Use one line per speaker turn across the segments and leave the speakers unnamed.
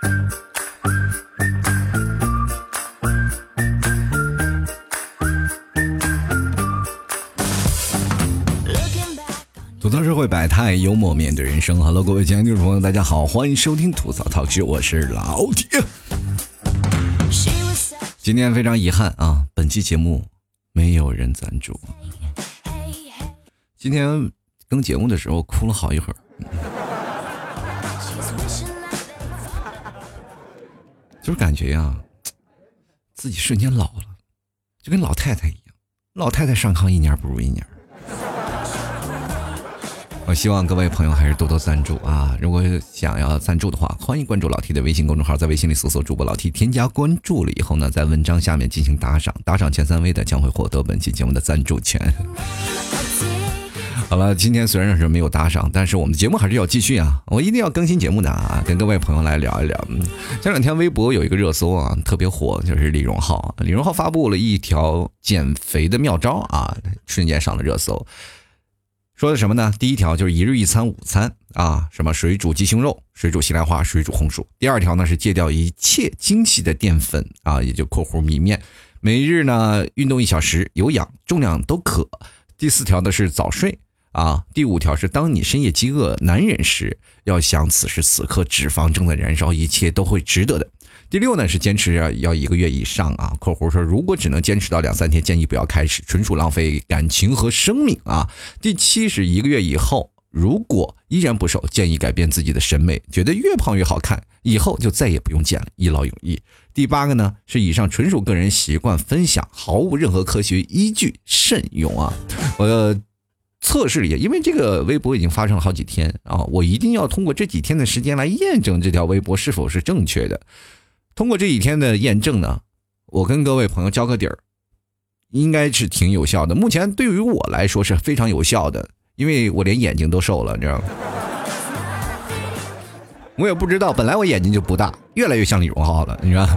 吐槽社会百态，幽默面对人生。Hello，各位亲爱的听众朋友，大家好，欢迎收听吐槽 talk show，我是老铁。今天非常遗憾啊，本期节目没有人赞助。今天更节目的时候哭了好一会儿，就是感觉呀，自己瞬间老了，就跟老太太一样，老太太上炕一年不如一年。我希望各位朋友还是多多赞助啊！如果想要赞助的话，欢迎关注老 T 的微信公众号，在微信里搜索主播老 T，添加关注了以后呢，在文章下面进行打赏，打赏前三位的将会获得本期节目的赞助权。好了，今天虽然是没有打赏，但是我们的节目还是要继续啊！我一定要更新节目的啊，跟各位朋友来聊一聊。前两天微博有一个热搜啊，特别火，就是李荣浩。李荣浩发布了一条减肥的妙招啊，瞬间上了热搜。说的什么呢？第一条就是一日一餐午餐啊，什么水煮鸡胸肉、水煮西兰花、水煮红薯。第二条呢是戒掉一切精细的淀粉啊，也就括弧米面。每日呢运动一小时，有氧重量都可。第四条呢是早睡啊。第五条是当你深夜饥饿难忍时，要想此时此刻脂肪正在燃烧，一切都会值得的。第六呢是坚持要要一个月以上啊，括弧说如果只能坚持到两三天，建议不要开始，纯属浪费感情和生命啊。第七是一个月以后，如果依然不瘦，建议改变自己的审美，觉得越胖越好看，以后就再也不用减了，一劳永逸。第八个呢是以上纯属个人习惯分享，毫无任何科学依据，慎用啊。我测试了一下，因为这个微博已经发生了好几天啊，我一定要通过这几天的时间来验证这条微博是否是正确的。通过这几天的验证呢，我跟各位朋友交个底儿，应该是挺有效的。目前对于我来说是非常有效的，因为我连眼睛都瘦了，你知道吗？我也不知道，本来我眼睛就不大，越来越像李荣浩了，你知道。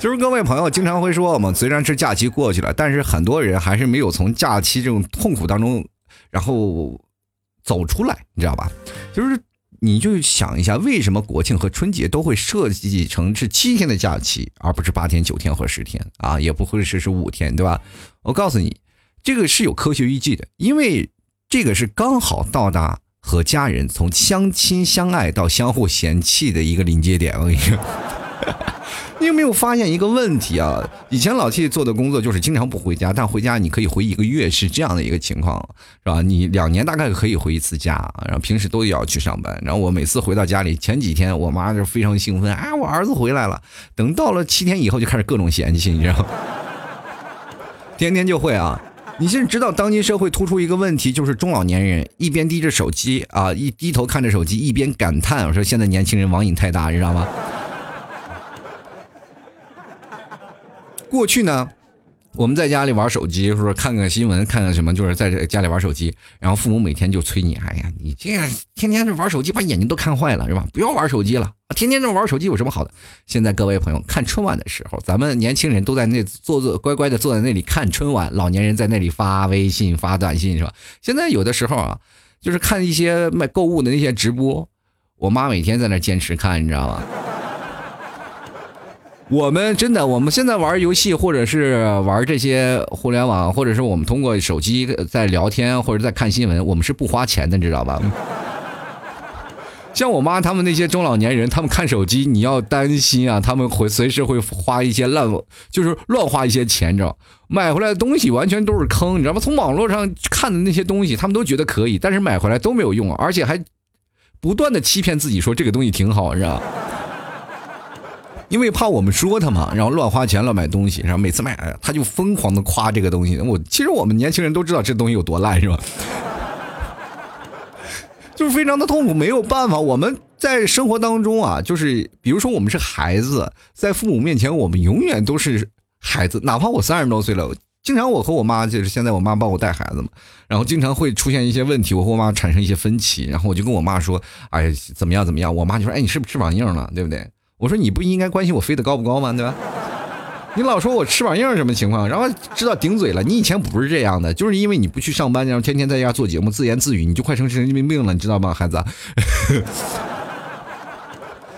就是各位朋友经常会说嘛，虽然是假期过去了，但是很多人还是没有从假期这种痛苦当中，然后走出来，你知道吧？就是。你就想一下，为什么国庆和春节都会设计成是七天的假期，而不是八天、九天或十天啊？也不会是是五天，对吧？我告诉你，这个是有科学依据的，因为这个是刚好到达和家人从相亲相爱到相互嫌弃的一个临界点。我跟你说。你有没有发现一个问题啊？以前老 T 做的工作就是经常不回家，但回家你可以回一个月，是这样的一个情况，是吧？你两年大概可以回一次家，然后平时都要去上班。然后我每次回到家里，前几天我妈就非常兴奋，啊，我儿子回来了。等到了七天以后，就开始各种嫌弃，你知道吗？天天就会啊！你现在知道当今社会突出一个问题，就是中老年人一边低着手机啊，一低头看着手机，一边感叹，说现在年轻人网瘾太大，你知道吗？过去呢，我们在家里玩手机，说看看新闻，看看什么，就是在家里玩手机。然后父母每天就催你：“哎呀，你这样天天这玩手机，把眼睛都看坏了，是吧？不要玩手机了，天天这么玩手机有什么好的？”现在各位朋友看春晚的时候，咱们年轻人都在那坐坐乖乖的坐在那里看春晚，老年人在那里发微信、发短信，是吧？现在有的时候啊，就是看一些卖购物的那些直播，我妈每天在那坚持看，你知道吗？我们真的，我们现在玩游戏，或者是玩这些互联网，或者是我们通过手机在聊天，或者在看新闻，我们是不花钱的，你知道吧？像我妈他们那些中老年人，他们看手机，你要担心啊，他们会随时会花一些烂，就是乱花一些钱，你知道买回来的东西完全都是坑，你知道吗？从网络上看的那些东西，他们都觉得可以，但是买回来都没有用，而且还不断的欺骗自己说这个东西挺好，是吧？因为怕我们说他嘛，然后乱花钱乱买东西，然后每次买他就疯狂的夸这个东西。我其实我们年轻人都知道这东西有多烂，是吧？就是非常的痛苦，没有办法。我们在生活当中啊，就是比如说我们是孩子，在父母面前我们永远都是孩子，哪怕我三十多岁了，经常我和我妈就是现在我妈帮我带孩子嘛，然后经常会出现一些问题，我和我妈产生一些分歧，然后我就跟我妈说：“哎，怎么样怎么样？”我妈就说：“哎，你是不是翅膀硬了？对不对？”我说你不应该关心我飞得高不高吗？对吧？你老说我翅膀硬什么情况？然后知道顶嘴了。你以前不是这样的，就是因为你不去上班，然后天天在家做节目，自言自语，你就快成神经病了，你知道吗，孩子？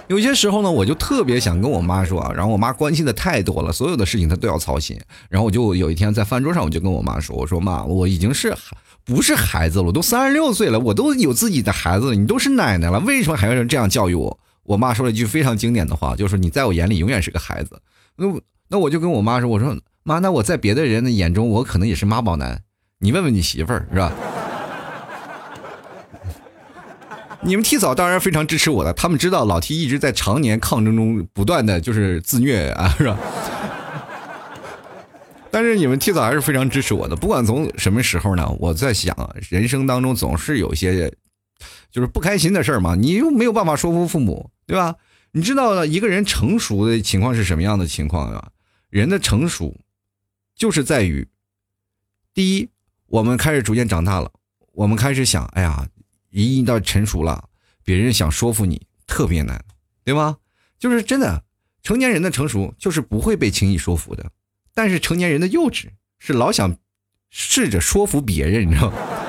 有些时候呢，我就特别想跟我妈说，然后我妈关心的太多了，所有的事情她都要操心。然后我就有一天在饭桌上，我就跟我妈说：“我说妈，我已经是不是孩子了？我都三十六岁了，我都有自己的孩子了，你都是奶奶了，为什么还要这样教育我？”我妈说了一句非常经典的话，就是你在我眼里永远是个孩子。那我那我就跟我妈说：“我说妈，那我在别的人的眼中，我可能也是妈宝男。你问问你媳妇儿，是吧？” 你们 T 嫂当然非常支持我的，他们知道老 T 一直在常年抗争中不断的就是自虐啊，是吧？但是你们 T 嫂还是非常支持我的，不管从什么时候呢，我在想，人生当中总是有些就是不开心的事儿嘛，你又没有办法说服父母，对吧？你知道一个人成熟的情况是什么样的情况啊？人的成熟就是在于，第一，我们开始逐渐长大了，我们开始想，哎呀。一到成熟了，别人想说服你特别难，对吗？就是真的，成年人的成熟就是不会被轻易说服的，但是成年人的幼稚是老想试着说服别人，你知道吗？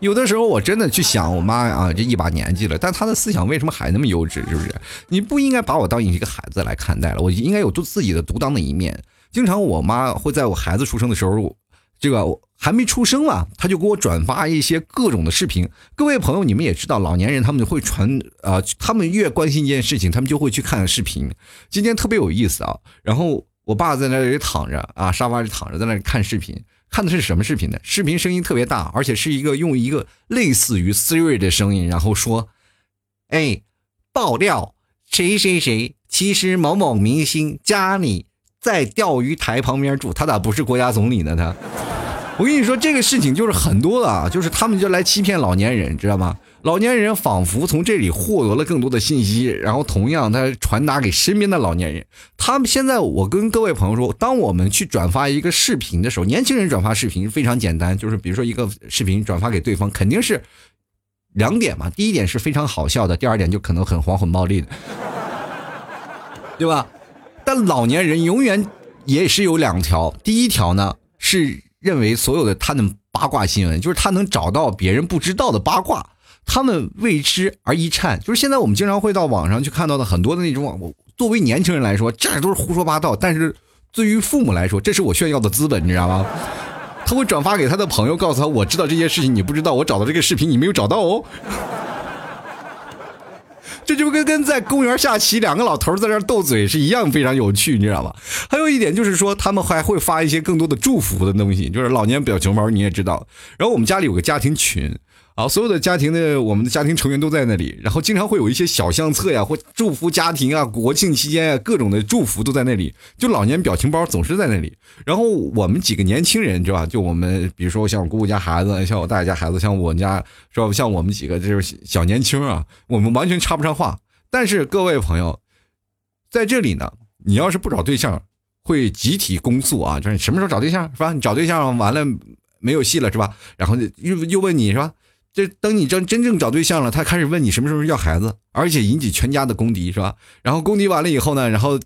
有的时候我真的去想，我妈啊，这一把年纪了，但她的思想为什么还那么幼稚？是不是？你不应该把我当一个孩子来看待了，我应该有自己的独当的一面。经常我妈会在我孩子出生的时候。这个还没出生嘛，她就给我转发一些各种的视频。各位朋友，你们也知道，老年人他们会传啊，他们越关心一件事情，他们就会去看视频。今天特别有意思啊，然后我爸在那里躺着啊，沙发里躺着，在那里看视频，看的是什么视频呢？视频声音特别大，而且是一个用一个类似于 Siri 的声音，然后说：“哎，爆料，谁谁谁，其实某某明星家里。”在钓鱼台旁边住，他咋不是国家总理呢？他，我跟你说，这个事情就是很多的啊，就是他们就来欺骗老年人，知道吗？老年人仿佛从这里获得了更多的信息，然后同样他传达给身边的老年人。他们现在，我跟各位朋友说，当我们去转发一个视频的时候，年轻人转发视频非常简单，就是比如说一个视频转发给对方，肯定是两点嘛。第一点是非常好笑的，第二点就可能很黄很暴力的，对吧？但老年人永远也是有两条，第一条呢是认为所有的他的八卦新闻，就是他能找到别人不知道的八卦，他们为之而一颤。就是现在我们经常会到网上去看到的很多的那种网，作为年轻人来说，这都是胡说八道；但是对于父母来说，这是我炫耀的资本，你知道吗？他会转发给他的朋友，告诉他我知道这些事情，你不知道，我找到这个视频，你没有找到哦。这就跟跟在公园下棋，两个老头在那斗嘴是一样，非常有趣，你知道吗？还有一点就是说，他们还会发一些更多的祝福的东西，就是老年表情包，你也知道。然后我们家里有个家庭群。啊，所有的家庭的我们的家庭成员都在那里，然后经常会有一些小相册呀，或祝福家庭啊，国庆期间啊，各种的祝福都在那里。就老年表情包总是在那里。然后我们几个年轻人，是吧？就我们，比如说像我姑姑家孩子，像我大爷家孩子，像我们家，是吧？像我们几个就是小年轻啊，我们完全插不上话。但是各位朋友，在这里呢，你要是不找对象，会集体公诉啊！就是什么时候找对象，是吧？你找对象完了没有戏了，是吧？然后又又问你是吧？这等你真真正找对象了，他开始问你什么时候要孩子，而且引起全家的公敌，是吧？然后公敌完了以后呢，然后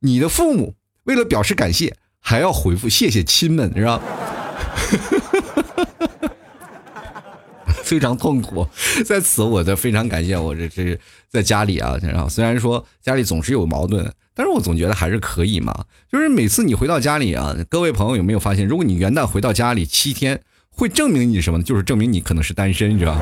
你的父母为了表示感谢，还要回复谢谢亲们，是吧？非常痛苦。在此，我的非常感谢我这这在家里啊，然后虽然说家里总是有矛盾，但是我总觉得还是可以嘛。就是每次你回到家里啊，各位朋友有没有发现，如果你元旦回到家里七天？会证明你什么呢？就是证明你可能是单身，你知道？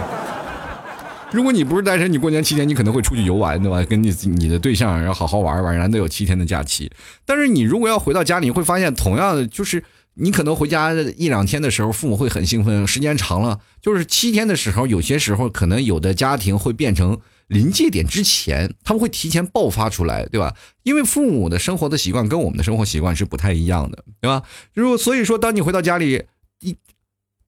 如果你不是单身，你过年期间你可能会出去游玩，对吧？跟你你的对象然后好好玩玩，难得有七天的假期。但是你如果要回到家里，你会发现同样的，就是你可能回家一两天的时候，父母会很兴奋；时间长了，就是七天的时候，有些时候可能有的家庭会变成临界点之前，他们会提前爆发出来，对吧？因为父母的生活的习惯跟我们的生活习惯是不太一样的，对吧？如果所以说，当你回到家里一。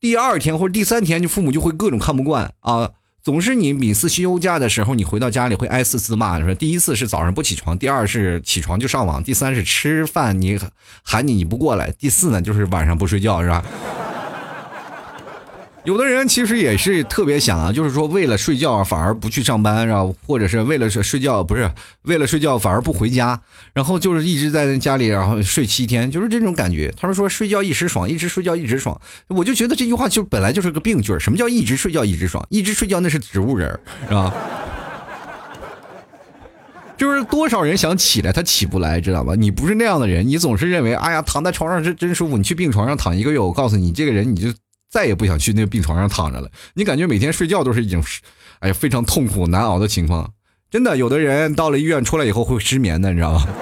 第二天或者第三天，你父母就会各种看不惯啊！总是你每次休假的时候，你回到家里会挨四次骂，说第一次是早上不起床，第二是起床就上网，第三是吃饭你喊你你不过来，第四呢就是晚上不睡觉，是吧？有的人其实也是特别想啊，就是说为了睡觉反而不去上班，然后或者是为了睡睡觉，不是为了睡觉反而不回家，然后就是一直在家里，然后睡七天，就是这种感觉。他们说睡觉一时爽，一直睡觉一直爽，我就觉得这句话就本来就是个病句什么叫一直睡觉一直爽？一直睡觉那是植物人，是吧？就是多少人想起来，他起不来，知道吧？你不是那样的人，你总是认为，哎呀，躺在床上是真舒服。你去病床上躺一个月，我告诉你，这个人你就再也不想去那个病床上躺着了。你感觉每天睡觉都是一种，哎呀，非常痛苦难熬的情况。真的，有的人到了医院出来以后会失眠的，你知道吗？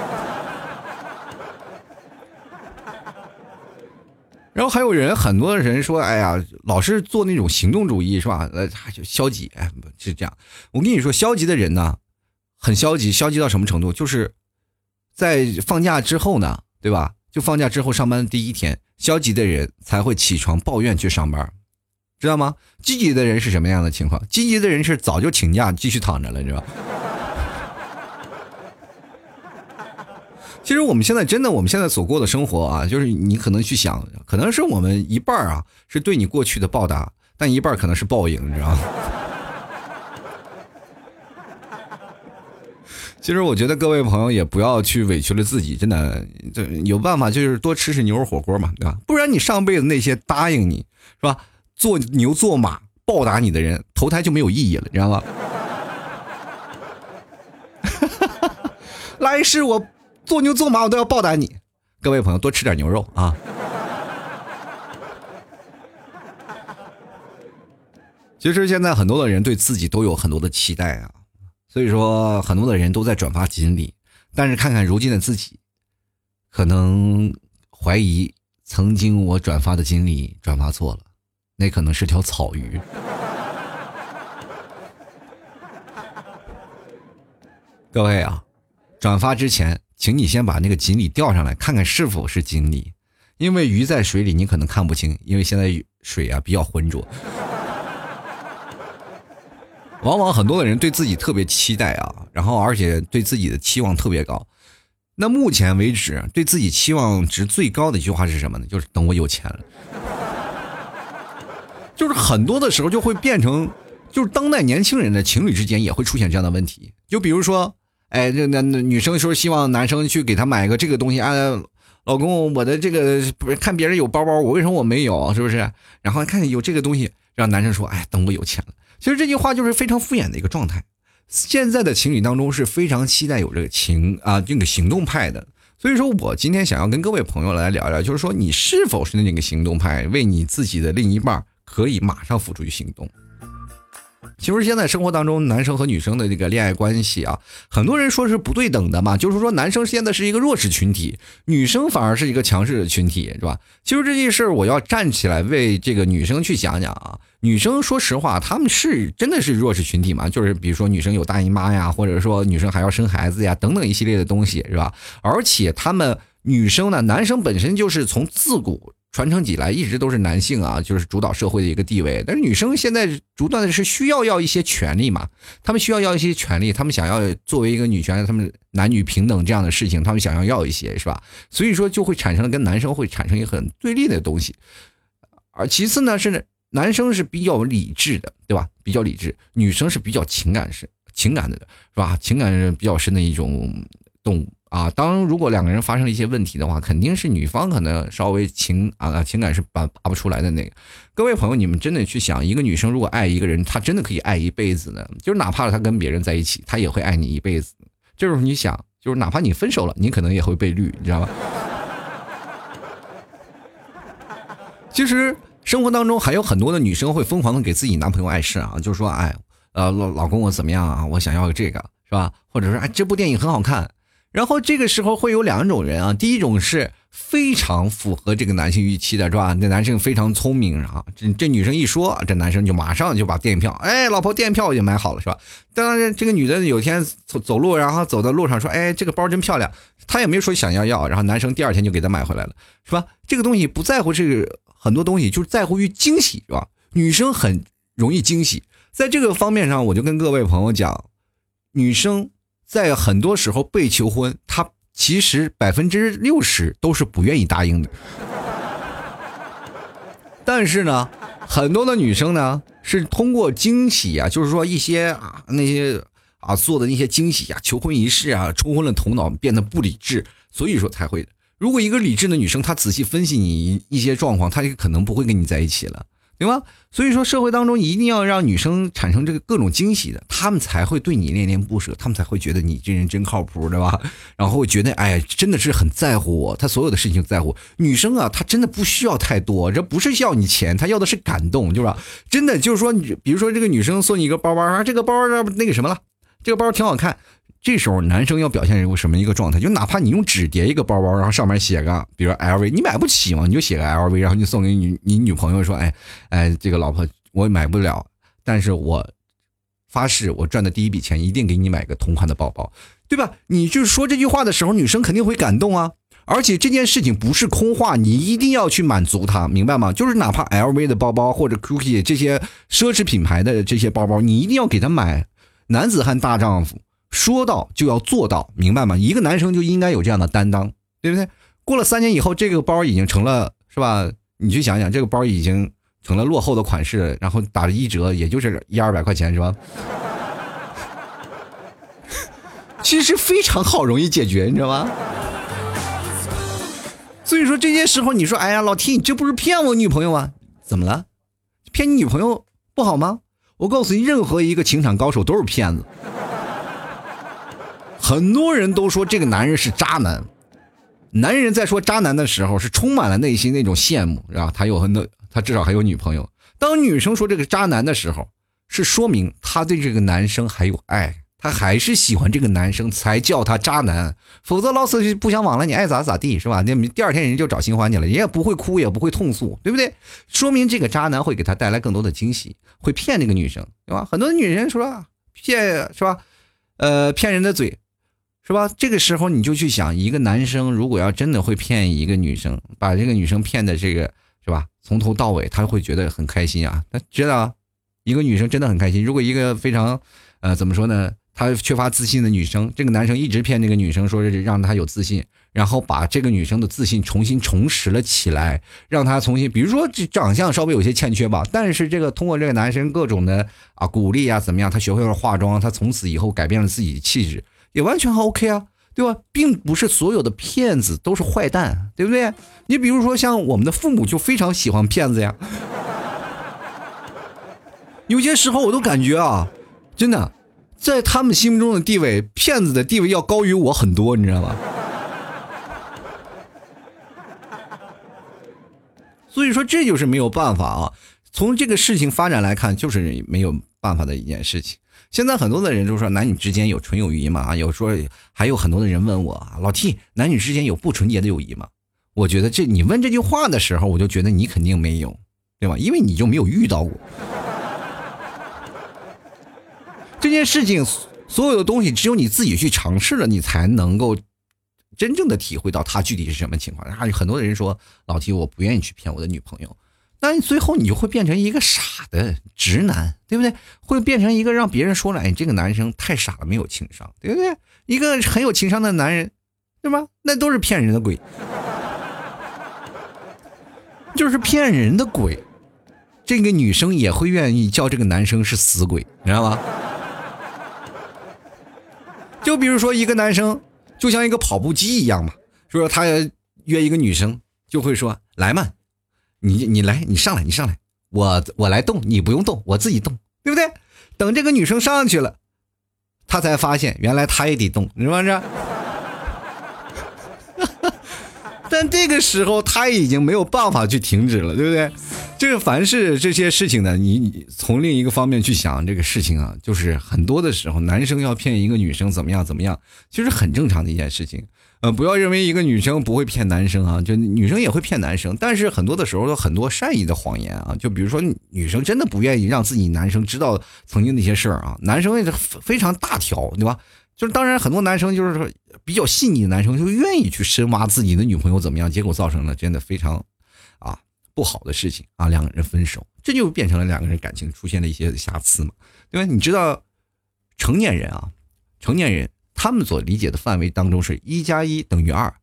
然后还有人，很多人说，哎呀，老是做那种行动主义，是吧？呃，就消极，哎，是这样。我跟你说，消极的人呢，很消极，消极到什么程度？就是在放假之后呢，对吧？就放假之后上班第一天，消极的人才会起床抱怨去上班，知道吗？积极的人是什么样的情况？积极的人是早就请假继续躺着了，你知道。其实我们现在真的，我们现在所过的生活啊，就是你可能去想，可能是我们一半啊是对你过去的报答，但一半可能是报应，你知道吗？其实我觉得各位朋友也不要去委屈了自己，真的，这有办法就是多吃吃牛肉火锅嘛，对吧？不然你上辈子那些答应你是吧，做牛做马报答你的人，投胎就没有意义了，你知道吗？来世我。做牛做马，我都要报答你。各位朋友，多吃点牛肉啊！其实现在很多的人对自己都有很多的期待啊，所以说很多的人都在转发锦鲤，但是看看如今的自己，可能怀疑曾经我转发的锦鲤转发错了，那可能是条草鱼。各位啊，转发之前。请你先把那个锦鲤钓上来，看看是否是锦鲤，因为鱼在水里你可能看不清，因为现在水啊比较浑浊。往往很多的人对自己特别期待啊，然后而且对自己的期望特别高。那目前为止对自己期望值最高的一句话是什么呢？就是等我有钱了。就是很多的时候就会变成，就是当代年轻人的情侣之间也会出现这样的问题，就比如说。哎，这那那女生说希望男生去给她买个这个东西啊，老公，我的这个不是看别人有包包，我为什么我没有？是不是？然后看有这个东西，让男生说，哎，等我有钱了。其实这句话就是非常敷衍的一个状态。现在的情侣当中是非常期待有这个情啊，这个行动派的。所以说我今天想要跟各位朋友来聊聊，就是说你是否是那个行动派，为你自己的另一半可以马上付出去行动。其实现在生活当中，男生和女生的这个恋爱关系啊，很多人说是不对等的嘛，就是说男生现在是一个弱势群体，女生反而是一个强势的群体，是吧？其实这件事儿，我要站起来为这个女生去讲讲啊。女生说实话，他们是真的是弱势群体嘛？就是比如说女生有大姨妈呀，或者说女生还要生孩子呀，等等一系列的东西，是吧？而且他们女生呢，男生本身就是从自古。传承起来一直都是男性啊，就是主导社会的一个地位。但是女生现在不断的是需要要一些权利嘛，他们需要要一些权利，他们想要作为一个女权，他们男女平等这样的事情，他们想要要一些，是吧？所以说就会产生了跟男生会产生一个很对立的东西。而其次呢，是男生是比较理智的，对吧？比较理智，女生是比较情感是情感的，是吧？情感比较深的一种动物。啊，当如果两个人发生了一些问题的话，肯定是女方可能稍微情啊情感是拔拔不出来的那个。各位朋友，你们真的去想，一个女生如果爱一个人，她真的可以爱一辈子呢？就是哪怕她跟别人在一起，她也会爱你一辈子。就是你想，就是哪怕你分手了，你可能也会被绿，你知道吧？其实生活当中还有很多的女生会疯狂的给自己男朋友碍事啊，就是说，哎，呃，老老公我怎么样啊？我想要个这个，是吧？或者说，哎，这部电影很好看。然后这个时候会有两种人啊，第一种是非常符合这个男性预期的，是吧？那男生非常聪明啊，这这女生一说，这男生就马上就把电影票，哎，老婆电影票我就买好了，是吧？当然，这个女的有天走走路，然后走到路上说，哎，这个包真漂亮，她也没说想要要，然后男生第二天就给她买回来了，是吧？这个东西不在乎这个很多东西，就是在乎于惊喜，是吧？女生很容易惊喜，在这个方面上，我就跟各位朋友讲，女生。在很多时候被求婚，他其实百分之六十都是不愿意答应的。但是呢，很多的女生呢是通过惊喜啊，就是说一些啊那些啊做的那些惊喜啊，求婚仪式啊，冲昏了头脑，变得不理智，所以说才会。如果一个理智的女生，她仔细分析你一些状况，她就可能不会跟你在一起了。对吧？所以说，社会当中一定要让女生产生这个各种惊喜的，他们才会对你恋恋不舍，他们才会觉得你这人真靠谱，对吧？然后觉得，哎，真的是很在乎我，他所有的事情在乎。女生啊，她真的不需要太多，这不是要你钱，她要的是感动，对吧？真的就是说，你比如说这个女生送你一个包包啊，这个包那个什么了，这个包挺好看。这时候男生要表现一个什么一个状态？就哪怕你用纸叠一个包包，然后上面写个，比如 LV，你买不起嘛，你就写个 LV，然后你送给你你女朋友说，哎哎，这个老婆我买不了，但是我发誓，我赚的第一笔钱一定给你买个同款的包包，对吧？你就说这句话的时候，女生肯定会感动啊。而且这件事情不是空话，你一定要去满足她，明白吗？就是哪怕 LV 的包包或者 Gucci 这些奢侈品牌的这些包包，你一定要给她买。男子汉大丈夫。说到就要做到，明白吗？一个男生就应该有这样的担当，对不对？过了三年以后，这个包已经成了，是吧？你去想想，这个包已经成了落后的款式，然后打了一折，也就是一二百块钱，是吧？其实非常好，容易解决，你知道吗？所以说这些时候，你说，哎呀，老 T，你这不是骗我女朋友吗？怎么了？骗你女朋友不好吗？我告诉你，任何一个情场高手都是骗子。很多人都说这个男人是渣男，男人在说渣男的时候是充满了内心那种羡慕，然后他有很多，他至少还有女朋友。当女生说这个渣男的时候，是说明他对这个男生还有爱，他还是喜欢这个男生才叫他渣男。否则老死就不相往来，你爱咋咋地是吧？那第二天人就找新欢去了，人也不会哭也不会痛诉，对不对？说明这个渣男会给他带来更多的惊喜，会骗这个女生，对吧？很多女人说骗是吧？呃，骗人的嘴。是吧？这个时候你就去想，一个男生如果要真的会骗一个女生，把这个女生骗的这个是吧？从头到尾他会觉得很开心啊。他知道，一个女生真的很开心。如果一个非常，呃，怎么说呢？她缺乏自信的女生，这个男生一直骗这个女生，说是让她有自信，然后把这个女生的自信重新重拾了起来，让她重新，比如说这长相稍微有些欠缺吧，但是这个通过这个男生各种的啊鼓励啊怎么样，她学会了化妆，她从此以后改变了自己的气质。也完全 OK 啊，对吧？并不是所有的骗子都是坏蛋，对不对？你比如说像我们的父母就非常喜欢骗子呀。有些时候我都感觉啊，真的，在他们心目中的地位，骗子的地位要高于我很多，你知道吗？所以说这就是没有办法啊。从这个事情发展来看，就是没有办法的一件事情。现在很多的人就说男女之间有纯友谊吗？啊，有说还有很多的人问我老 T，男女之间有不纯洁的友谊吗？我觉得这你问这句话的时候，我就觉得你肯定没有，对吧？因为你就没有遇到过 这件事情，所有的东西只有你自己去尝试了，你才能够真正的体会到它具体是什么情况。还有很多的人说老 T，我不愿意去骗我的女朋友。那你最后你就会变成一个傻的直男，对不对？会变成一个让别人说了，哎，这个男生太傻了，没有情商，对不对？一个很有情商的男人，对吧？那都是骗人的鬼，就是骗人的鬼。这个女生也会愿意叫这个男生是死鬼，你知道吗？就比如说一个男生，就像一个跑步机一样嘛，说他约一个女生，就会说来嘛。你你来，你上来，你上来，我我来动，你不用动，我自己动，对不对？等这个女生上去了，他才发现原来他也得动，是不是？但这个时候他已经没有办法去停止了，对不对？这个凡是这些事情呢，你从另一个方面去想，这个事情啊，就是很多的时候，男生要骗一个女生怎么样怎么样，其实很正常的一件事情。呃，不要认为一个女生不会骗男生啊，就女生也会骗男生，但是很多的时候有很多善意的谎言啊，就比如说女生真的不愿意让自己男生知道曾经那些事儿啊，男生也是非常大条，对吧？就是当然很多男生就是说比较细腻的男生就愿意去深挖自己的女朋友怎么样，结果造成了真的非常啊不好的事情啊，两个人分手，这就变成了两个人感情出现了一些瑕疵嘛，对吧？你知道成年人啊，成年人。他们所理解的范围当中是一加一等于二，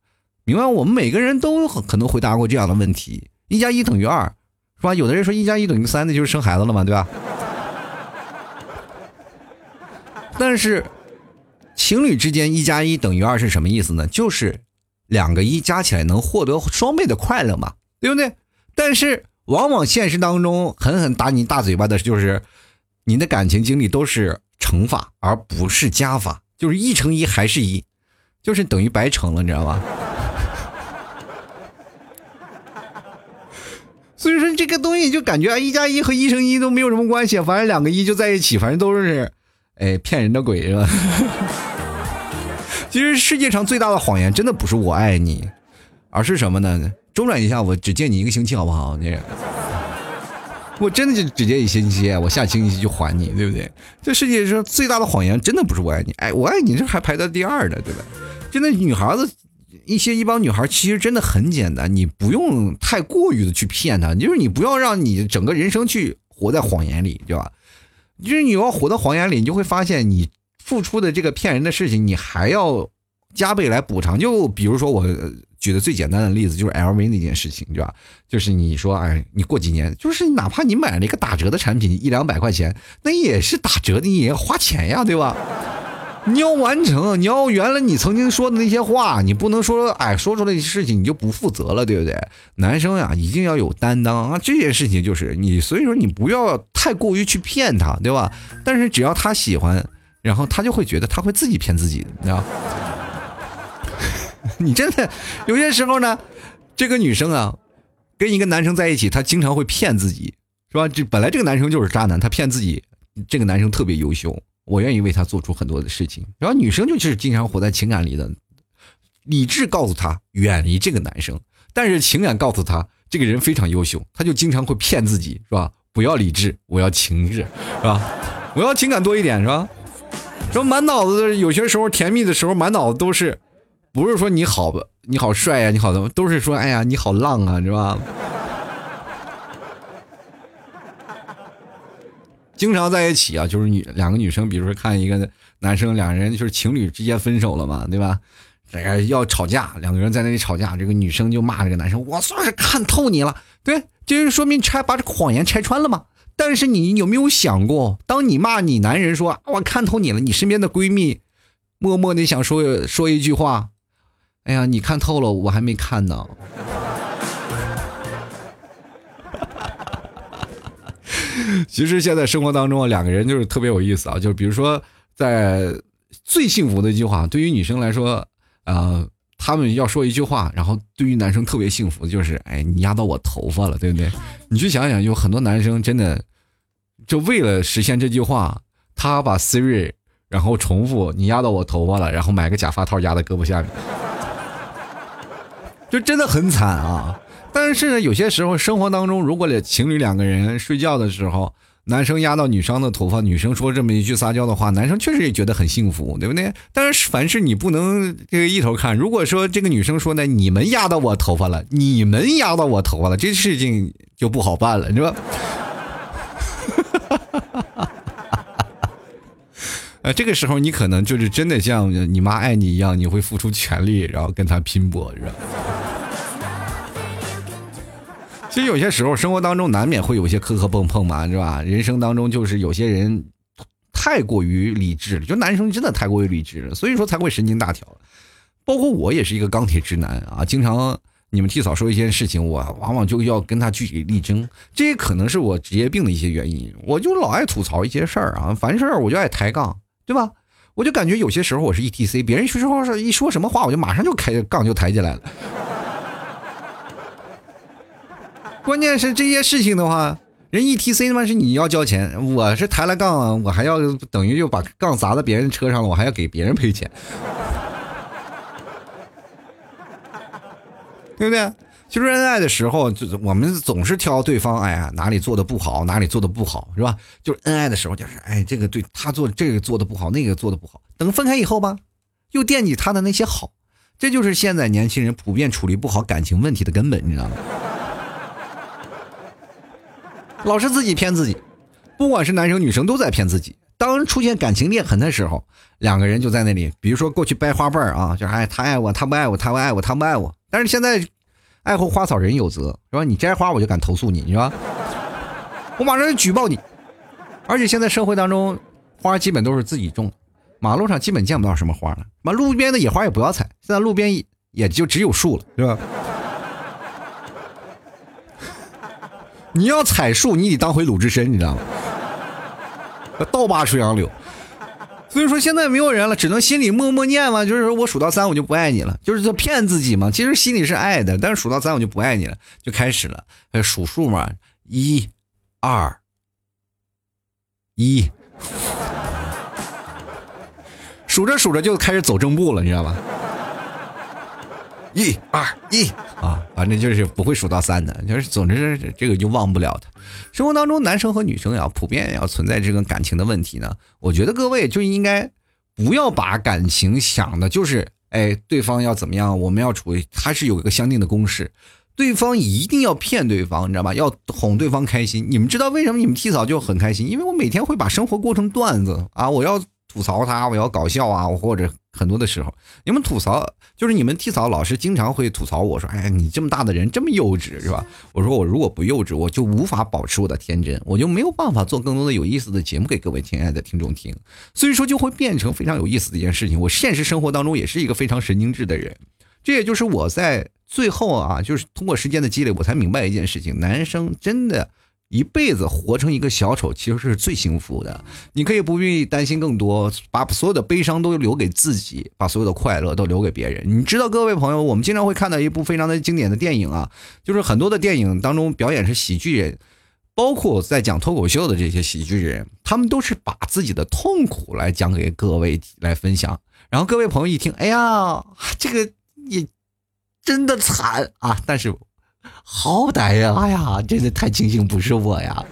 明白？我们每个人都可能回答过这样的问题：一加一等于二，是吧？有的人说一加一等于三，那就是生孩子了嘛，对吧？但是情侣之间一加一等于二是什么意思呢？就是两个一加起来能获得双倍的快乐嘛，对不对？但是往往现实当中狠狠打你大嘴巴的就是，你的感情经历都是乘法而不是加法，就是一乘一还是一，就是等于白乘了，你知道吧？所以说这个东西就感觉啊一加一和一乘一都没有什么关系，反正两个一就在一起，反正都是，哎，骗人的鬼是吧？其实世界上最大的谎言真的不是我爱你，而是什么呢？周转一下，我只见你一个星期好不好？你，我真的就只见一星期，我下星期就还你，对不对？这世界上最大的谎言真的不是我爱你，哎，我爱你这还排在第二的，对吧？真的女孩子。一些一帮女孩其实真的很简单，你不用太过于的去骗她，就是你不要让你整个人生去活在谎言里，对吧？就是你要活在谎言里，你就会发现你付出的这个骗人的事情，你还要加倍来补偿。就比如说我举的最简单的例子，就是 LV 那件事情，对吧？就是你说，哎，你过几年，就是哪怕你买了一个打折的产品，一两百块钱，那也是打折的，你也要花钱呀，对吧？你要完成，你要原来你曾经说的那些话，你不能说哎说出来的事情你就不负责了，对不对？男生呀，一定要有担当啊！这件事情就是你，所以说你不要太过于去骗他，对吧？但是只要他喜欢，然后他就会觉得他会自己骗自己，你知道？你真的有些时候呢，这个女生啊，跟一个男生在一起，她经常会骗自己，是吧？这本来这个男生就是渣男，他骗自己，这个男生特别优秀。我愿意为他做出很多的事情，然后女生就是经常活在情感里的，理智告诉他远离这个男生，但是情感告诉他这个人非常优秀，他就经常会骗自己，是吧？不要理智，我要情智，是吧？我要情感多一点，是吧？说满脑子有些时候甜蜜的时候，满脑子都是，不是说你好，你好帅呀，你好的，都是说哎呀你好浪啊，是吧？经常在一起啊，就是女两个女生，比如说看一个男生，两人就是情侣之间分手了嘛，对吧？哎呀，要吵架，两个人在那里吵架，这个女生就骂这个男生：“我算是看透你了。”对，就是说明拆把这个谎言拆穿了嘛。但是你有没有想过，当你骂你男人说“我看透你了”，你身边的闺蜜默默的想说说一句话：“哎呀，你看透了，我还没看呢。”其实现在生活当中啊，两个人就是特别有意思啊。就比如说，在最幸福的一句话，对于女生来说，呃，他们要说一句话，然后对于男生特别幸福，就是哎，你压到我头发了，对不对？你去想想，有很多男生真的就为了实现这句话，他把 Siri 然后重复你压到我头发了，然后买个假发套压在胳膊下面，就真的很惨啊。但是呢，有些时候生活当中，如果情侣两个人睡觉的时候，男生压到女生的头发，女生说这么一句撒娇的话，男生确实也觉得很幸福，对不对？但是凡事你不能这个一头看。如果说这个女生说呢，你们压到我头发了，你们压到我头发了，这事情就不好办了，你说？呃，这个时候你可能就是真的像你妈爱你一样，你会付出全力，然后跟她拼搏，是吧？其实有些时候，生活当中难免会有些磕磕碰碰嘛，是吧？人生当中就是有些人太过于理智了，就男生真的太过于理智了，所以说才会神经大条。包括我也是一个钢铁直男啊，经常你们替嫂说一件事情，我往往就要跟他据理力争，这也可能是我职业病的一些原因。我就老爱吐槽一些事儿啊，凡事儿我就爱抬杠，对吧？我就感觉有些时候我是 E T C，别人说说一说什么话，我就马上就开杠就抬起来了。关键是这些事情的话，人 E T C 他妈是你要交钱，我是抬了杠，我还要等于就把杠砸在别人车上了，我还要给别人赔钱，对不对？其实恩爱的时候，就我们总是挑对方，哎呀哪里做的不好，哪里做的不好，是吧？就是恩爱的时候，就是哎这个对他做这个做的不好，那个做的不好。等分开以后吧，又惦记他的那些好，这就是现在年轻人普遍处理不好感情问题的根本，你知道吗？老是自己骗自己，不管是男生女生都在骗自己。当出现感情裂痕的时候，两个人就在那里，比如说过去掰花瓣啊，就是哎他爱我，他不爱我，他不爱我，他不爱我。但是现在，爱护花草人有责，是吧？你摘花我就敢投诉你，你说？我马上就举报你。而且现在社会当中，花基本都是自己种，马路上基本见不到什么花了，妈路边的野花也不要采，现在路边也就只有树了，是吧？你要采树，你得当回鲁智深，你知道吗？倒拔垂杨柳。所以说现在没有人了，只能心里默默念嘛，就是说我数到三我就不爱你了，就是在骗自己嘛。其实心里是爱的，但是数到三我就不爱你了，就开始了数数嘛，一、二、一，数着数着就开始走正步了，你知道吧？一、二、一啊，反正就是不会数到三的，就是总之这个就忘不了的。生活当中，男生和女生呀，普遍要存在这个感情的问题呢。我觉得各位就应该不要把感情想的就是，哎，对方要怎么样，我们要处，它是有一个相应的公式，对方一定要骗对方，你知道吧？要哄对方开心。你们知道为什么你们替嫂就很开心？因为我每天会把生活过成段子啊，我要。吐槽他，我要搞笑啊，或者很多的时候，你们吐槽就是你们替嫂老师经常会吐槽我说，哎，你这么大的人这么幼稚是吧？我说我如果不幼稚，我就无法保持我的天真，我就没有办法做更多的有意思的节目给各位亲爱的听众听，所以说就会变成非常有意思的一件事情。我现实生活当中也是一个非常神经质的人，这也就是我在最后啊，就是通过时间的积累，我才明白一件事情：男生真的。一辈子活成一个小丑，其实是最幸福的。你可以不必担心更多，把所有的悲伤都留给自己，把所有的快乐都留给别人。你知道，各位朋友，我们经常会看到一部非常的经典的电影啊，就是很多的电影当中表演是喜剧人，包括在讲脱口秀的这些喜剧人，他们都是把自己的痛苦来讲给各位来分享。然后各位朋友一听，哎呀，这个也真的惨啊！但是。好歹呀，哎呀，真的太庆幸不是我呀，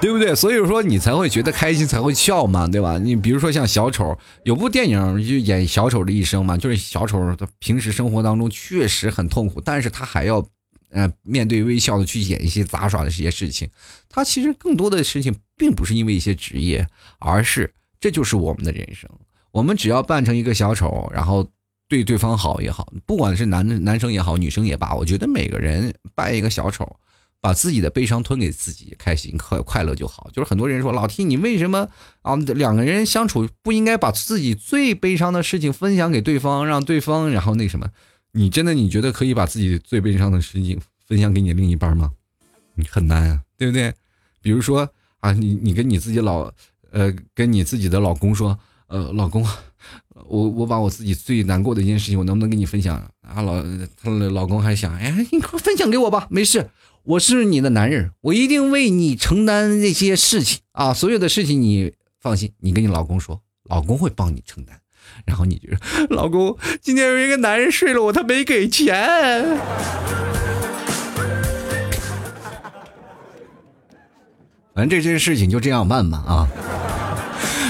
对不对？所以说你才会觉得开心，才会笑嘛，对吧？你比如说像小丑，有部电影就演小丑的一生嘛，就是小丑他平时生活当中确实很痛苦，但是他还要，呃，面对微笑的去演一些杂耍的这些事情。他其实更多的事情并不是因为一些职业，而是这就是我们的人生。我们只要扮成一个小丑，然后。对对方好也好，不管是男男生也好，女生也罢，我觉得每个人扮一个小丑，把自己的悲伤吞给自己，开心快快乐就好。就是很多人说老 T，你为什么啊？两个人相处不应该把自己最悲伤的事情分享给对方，让对方然后那什么？你真的你觉得可以把自己最悲伤的事情分享给你另一半吗？你很难啊，对不对？比如说啊，你你跟你自己老呃跟你自己的老公说，呃，老公。我我把我自己最难过的一件事情，我能不能跟你分享？啊，老她老公还想，哎，你快分享给我吧，没事，我是你的男人，我一定为你承担这些事情啊，所有的事情你放心，你跟你老公说，老公会帮你承担。然后你就，老公，今天有一个男人睡了我，他没给钱。反正这件事情就这样办吧，啊。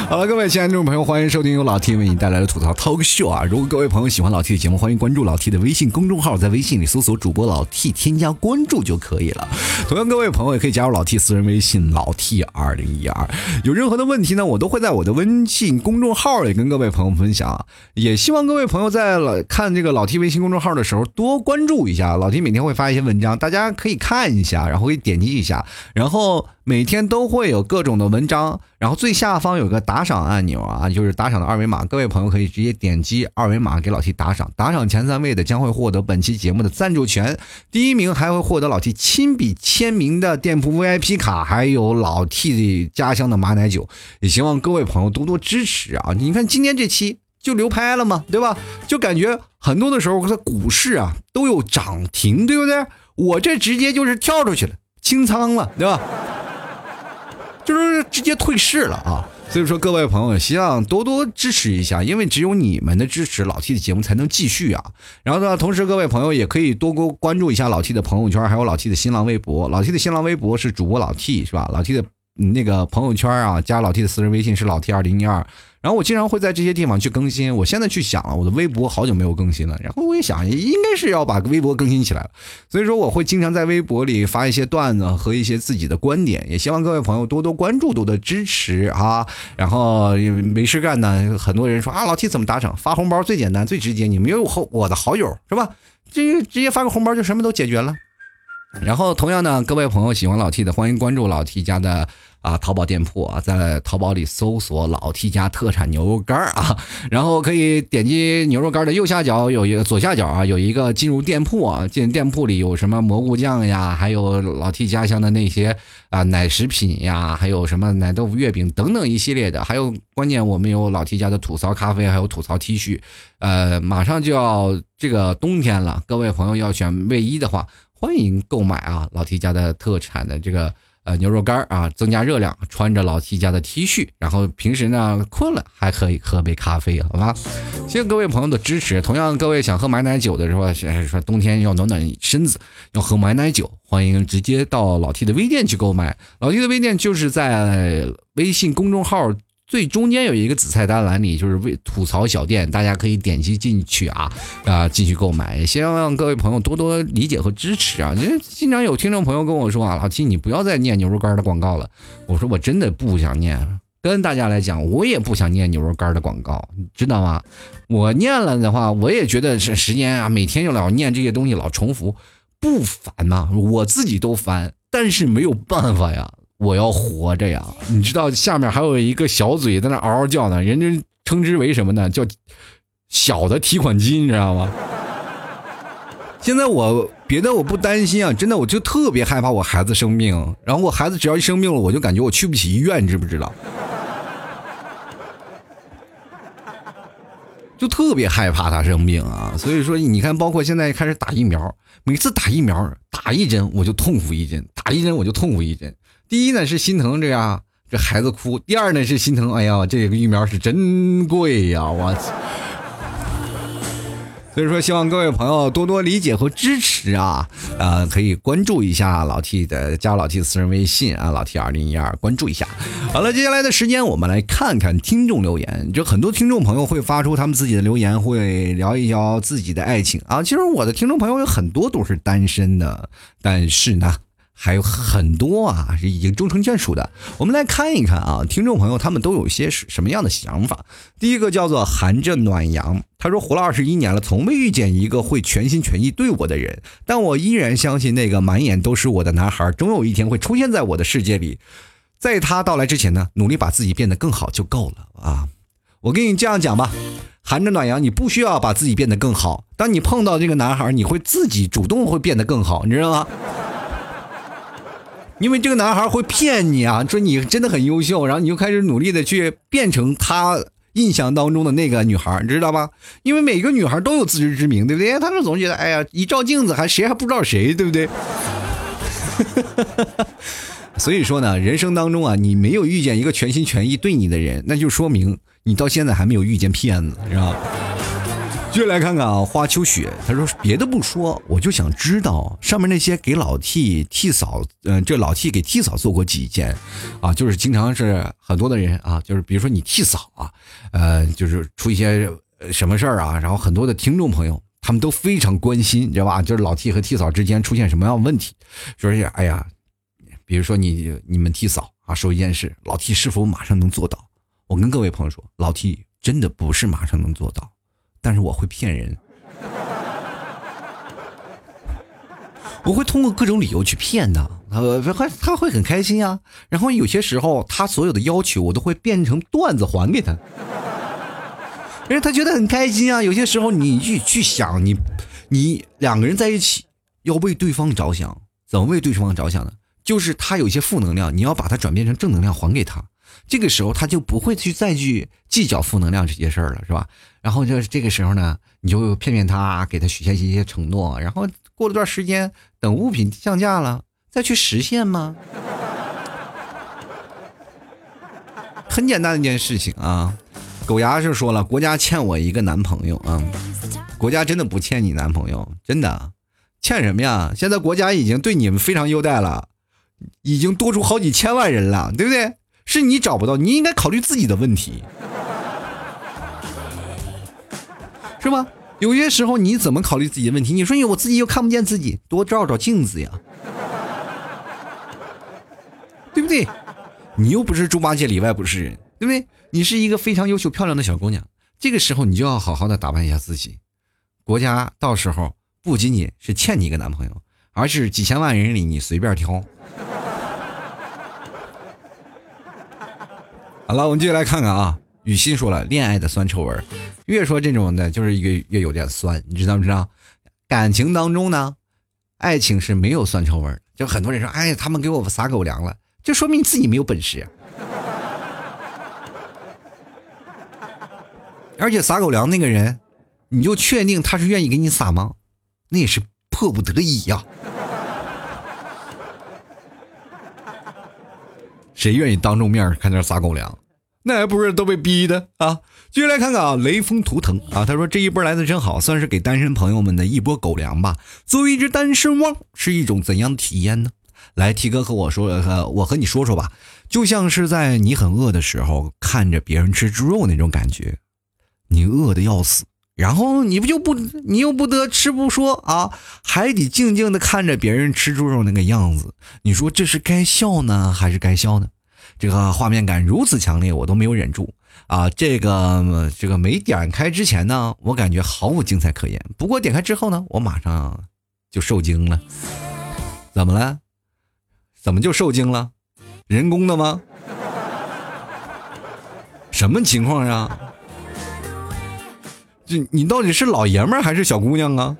好了，各位亲爱的听众朋友，欢迎收听由老 T 为你带来的吐槽 Talk Show 啊！如果各位朋友喜欢老 T 的节目，欢迎关注老 T 的微信公众号，在微信里搜索主播老 T，添加关注就可以了。同样，各位朋友也可以加入老 T 私人微信老 T 二零一二。有任何的问题呢，我都会在我的微信公众号里跟各位朋友分享。也希望各位朋友在老看这个老 T 微信公众号的时候多关注一下，老 T 每天会发一些文章，大家可以看一下，然后可以点击一下，然后。每天都会有各种的文章，然后最下方有个打打赏按钮啊，就是打赏的二维码，各位朋友可以直接点击二维码给老 T 打赏，打赏前三位的将会获得本期节目的赞助权，第一名还会获得老 T 亲笔签名的店铺 VIP 卡，还有老 T 的家乡的马奶酒，也希望各位朋友多多支持啊！你看今天这期就流拍了嘛，对吧？就感觉很多的时候，它股市啊都有涨停，对不对？我这直接就是跳出去了，清仓了，对吧？就是直接退市了啊！所以说各位朋友，希望多多支持一下，因为只有你们的支持，老 T 的节目才能继续啊。然后呢，同时各位朋友也可以多多关注一下老 T 的朋友圈，还有老 T 的新浪微博。老 T 的新浪微博是主播老 T 是吧？老 T 的那个朋友圈啊，加老 T 的私人微信是老 T 二零一二。然后我经常会在这些地方去更新。我现在去想了，我的微博好久没有更新了。然后我也想，应该是要把微博更新起来了。所以说，我会经常在微博里发一些段子和一些自己的观点。也希望各位朋友多多关注，多多支持啊！然后没事干呢，很多人说啊，老 T 怎么打赏？发红包最简单、最直接。你没有我我的好友是吧？这直接发个红包就什么都解决了。然后同样呢，各位朋友喜欢老 T 的，欢迎关注老 T 家的。啊，淘宝店铺啊，在淘宝里搜索“老 T 家特产牛肉干啊，然后可以点击牛肉干的右下角有一个左下角啊，有一个进入店铺啊，进店铺里有什么蘑菇酱呀，还有老 T 家乡的那些啊奶食品呀，还有什么奶豆腐月饼等等一系列的，还有关键我们有老 T 家的吐槽咖啡，还有吐槽 T 恤，呃，马上就要这个冬天了，各位朋友要选卫衣的话，欢迎购买啊，老 T 家的特产的这个。呃，牛肉干啊，增加热量。穿着老 T 家的 T 恤，然后平时呢困了还可以喝杯咖啡，好吧？谢谢各位朋友的支持。同样，各位想喝买奶酒的时候，说冬天要暖暖身子，要喝买奶酒，欢迎直接到老 T 的微店去购买。老 T 的微店就是在微信公众号。最中间有一个子菜单栏里，就是为吐槽小店，大家可以点击进去啊啊，继续购买。也希望各位朋友多多理解和支持啊！因为经常有听众朋友跟我说啊，老七你不要再念牛肉干的广告了。我说我真的不想念，跟大家来讲，我也不想念牛肉干的广告，知道吗？我念了的话，我也觉得是时间啊，每天就老念这些东西，老重复，不烦吗？我自己都烦，但是没有办法呀。我要活着呀！你知道下面还有一个小嘴在那嗷嗷叫呢，人家称之为什么呢？叫小的提款机，你知道吗？现在我别的我不担心啊，真的我就特别害怕我孩子生病，然后我孩子只要一生病了，我就感觉我去不起医院，你知不知道？就特别害怕他生病啊！所以说，你看，包括现在开始打疫苗，每次打疫苗打一针我就痛苦一针，打一针我就痛苦一针。第一呢是心疼这样这孩子哭，第二呢是心疼，哎呀，这个疫苗是真贵呀，我！所以说，希望各位朋友多多理解和支持啊，呃，可以关注一下老 T 的加老 T 私人微信啊，老 T 二零一二，关注一下。好了，接下来的时间我们来看看听众留言，就很多听众朋友会发出他们自己的留言，会聊一聊自己的爱情啊。其实我的听众朋友有很多都是单身的，但是呢。还有很多啊，是已经终成眷属的。我们来看一看啊，听众朋友他们都有些什么样的想法？第一个叫做含着暖阳，他说活了二十一年了，从未遇见一个会全心全意对我的人，但我依然相信那个满眼都是我的男孩，终有一天会出现在我的世界里。在他到来之前呢，努力把自己变得更好就够了啊！我跟你这样讲吧，含着暖阳，你不需要把自己变得更好。当你碰到这个男孩，你会自己主动会变得更好，你知道吗？因为这个男孩会骗你啊，说你真的很优秀，然后你就开始努力的去变成他印象当中的那个女孩，你知道吧？因为每个女孩都有自知之明，对不对？他们总觉得，哎呀，一照镜子还谁还不知道谁，对不对？所以说呢，人生当中啊，你没有遇见一个全心全意对你的人，那就说明你到现在还没有遇见骗子，是吧？继续来看看啊，花秋雪，他说别的不说，我就想知道上面那些给老 T 替嫂，嗯，这老 T 给替嫂做过几件，啊，就是经常是很多的人啊，就是比如说你替嫂啊，呃，就是出一些什么事儿啊，然后很多的听众朋友他们都非常关心，你知道吧？就是老 T 和替嫂之间出现什么样的问题，说是哎呀，比如说你你们替嫂啊说一件事，老 T 是否马上能做到？我跟各位朋友说，老 T 真的不是马上能做到。但是我会骗人，我会通过各种理由去骗他，他，会他会很开心啊。然后有些时候，他所有的要求我都会变成段子还给他，因为他觉得很开心啊。有些时候，你去去想，你你两个人在一起要为对方着想，怎么为对方着想呢？就是他有些负能量，你要把它转变成正能量还给他。这个时候他就不会去再去计较负能量这些事儿了，是吧？然后就是这个时候呢，你就骗骗他，给他许下一些承诺，然后过了段时间，等物品降价了，再去实现吗？很简单的一件事情啊。狗牙是说了，国家欠我一个男朋友啊，国家真的不欠你男朋友，真的，欠什么呀？现在国家已经对你们非常优待了，已经多出好几千万人了，对不对？是你找不到，你应该考虑自己的问题，是吧？有些时候你怎么考虑自己的问题？你说我自己又看不见自己，多照照镜子呀，对不对？你又不是猪八戒里外不是人，对不对？你是一个非常优秀漂亮的小姑娘，这个时候你就要好好的打扮一下自己。国家到时候不仅仅是欠你一个男朋友，而是几千万人里你随便挑。好了，我们继续来看看啊。雨欣说了，恋爱的酸臭味越说这种的，就是越越有点酸，你知道不知道？感情当中呢，爱情是没有酸臭味就很多人说，哎，他们给我撒狗粮了，就说明自己没有本事。而且撒狗粮那个人，你就确定他是愿意给你撒吗？那也是迫不得已呀。谁愿意当众面看那撒狗粮？那还不是都被逼的啊！继续来看看啊，雷锋图腾啊，他说这一波来的真好，算是给单身朋友们的一波狗粮吧。作为一只单身汪，是一种怎样的体验呢？来，T 哥和我说，呃，我和你说说吧，就像是在你很饿的时候，看着别人吃猪肉那种感觉，你饿的要死，然后你不就不，你又不得吃不说啊，还得静静的看着别人吃猪肉那个样子，你说这是该笑呢，还是该笑呢？这个画面感如此强烈，我都没有忍住啊！这个这个没点开之前呢，我感觉毫无精彩可言。不过点开之后呢，我马上就受惊了。怎么了？怎么就受惊了？人工的吗？什么情况呀？这你到底是老爷们儿还是小姑娘啊？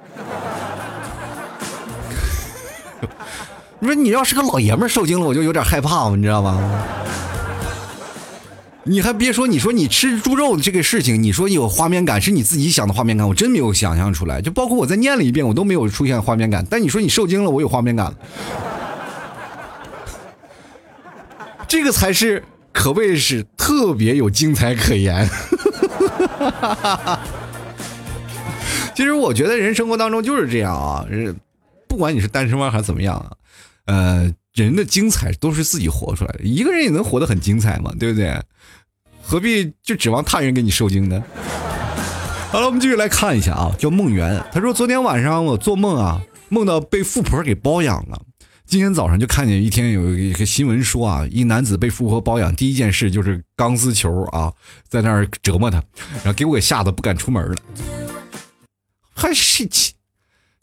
你说你要是个老爷们儿受惊了，我就有点害怕，你知道吗？你还别说，你说你吃猪肉这个事情，你说有画面感是你自己想的画面感，我真没有想象出来。就包括我再念了一遍，我都没有出现画面感。但你说你受惊了，我有画面感了，这个才是可谓是特别有精彩可言。其实我觉得人生活当中就是这样啊，不管你是单身汪还是怎么样啊，呃，人的精彩都是自己活出来的。一个人也能活得很精彩嘛，对不对？何必就指望他人给你受精呢？好了，我们继续来看一下啊，叫梦圆。他说昨天晚上我做梦啊，梦到被富婆给包养了。今天早上就看见一天有一个新闻说啊，一男子被富婆包养，第一件事就是钢丝球啊，在那儿折磨他，然后给我给吓得不敢出门了。还是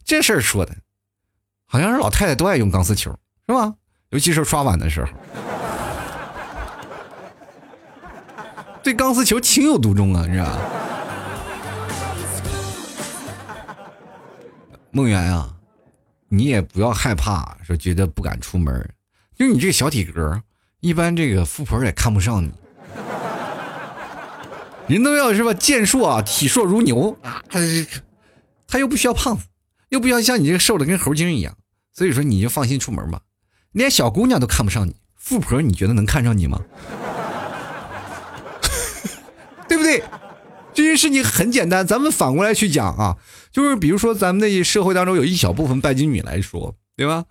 这事儿说的，好像是老太太都爱用钢丝球，是吧？尤其是刷碗的时候。对钢丝球情有独钟啊，是吧？梦圆啊，你也不要害怕，说觉得不敢出门，就你这个小体格，一般这个富婆也看不上你。人都要是吧，健硕啊，体硕如牛啊，他又不需要胖子，又不需要像你这个瘦的跟猴精一样，所以说你就放心出门吧。连小姑娘都看不上你，富婆你觉得能看上你吗？对不对？这件事情很简单，咱们反过来去讲啊，就是比如说咱们的社会当中有一小部分拜金女来说，对吧？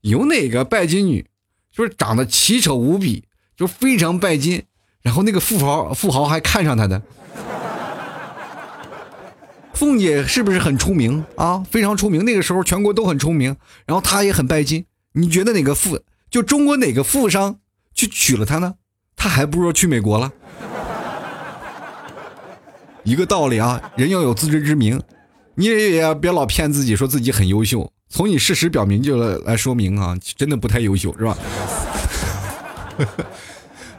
有哪个拜金女就是长得奇丑无比，就非常拜金，然后那个富豪富豪还看上她的？凤姐是不是很出名啊？非常出名，那个时候全国都很出名，然后她也很拜金。你觉得哪个富就中国哪个富商去娶了她呢？她还不如去美国了。一个道理啊，人要有自知之明，你也也别老骗自己，说自己很优秀。从你事实表明就来说明啊，真的不太优秀，是吧？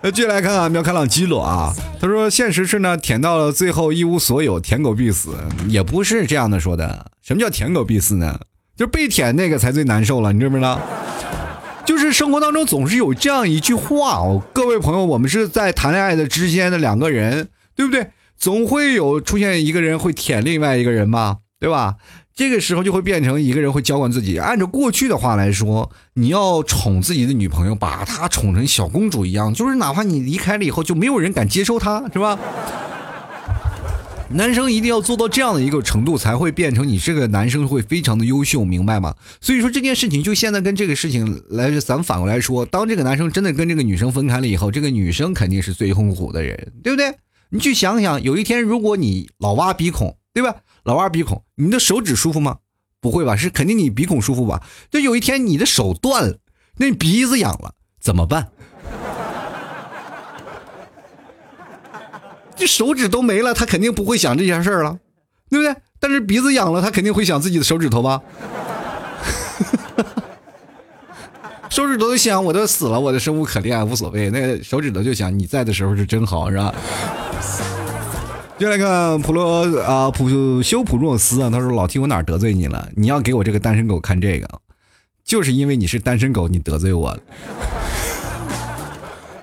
那继续来看啊，苗开朗基罗啊，他说现实是呢，舔到了最后一无所有，舔狗必死，也不是这样的说的。什么叫舔狗必死呢？就被舔那个才最难受了，你知不知道？就是生活当中总是有这样一句话哦，各位朋友，我们是在谈恋爱的之间的两个人，对不对？总会有出现一个人会舔另外一个人吧，对吧？这个时候就会变成一个人会娇惯自己。按照过去的话来说，你要宠自己的女朋友，把她宠成小公主一样，就是哪怕你离开了以后，就没有人敢接收她，是吧？男生一定要做到这样的一个程度，才会变成你这个男生会非常的优秀，明白吗？所以说这件事情就现在跟这个事情来，咱们反过来说，当这个男生真的跟这个女生分开了以后，这个女生肯定是最痛苦的人，对不对？你去想想，有一天如果你老挖鼻孔，对吧？老挖鼻孔，你的手指舒服吗？不会吧？是肯定你鼻孔舒服吧？就有一天你的手断了，那鼻子痒了，怎么办？这手指都没了，他肯定不会想这件事儿了，对不对？但是鼻子痒了，他肯定会想自己的手指头吧？手指头都想我都死了，我的生无可恋，无所谓。那个手指头就想你在的时候是真好，是吧？就来看普罗啊普修普若斯啊，他说老提我哪得罪你了？你要给我这个单身狗看这个，就是因为你是单身狗，你得罪我了。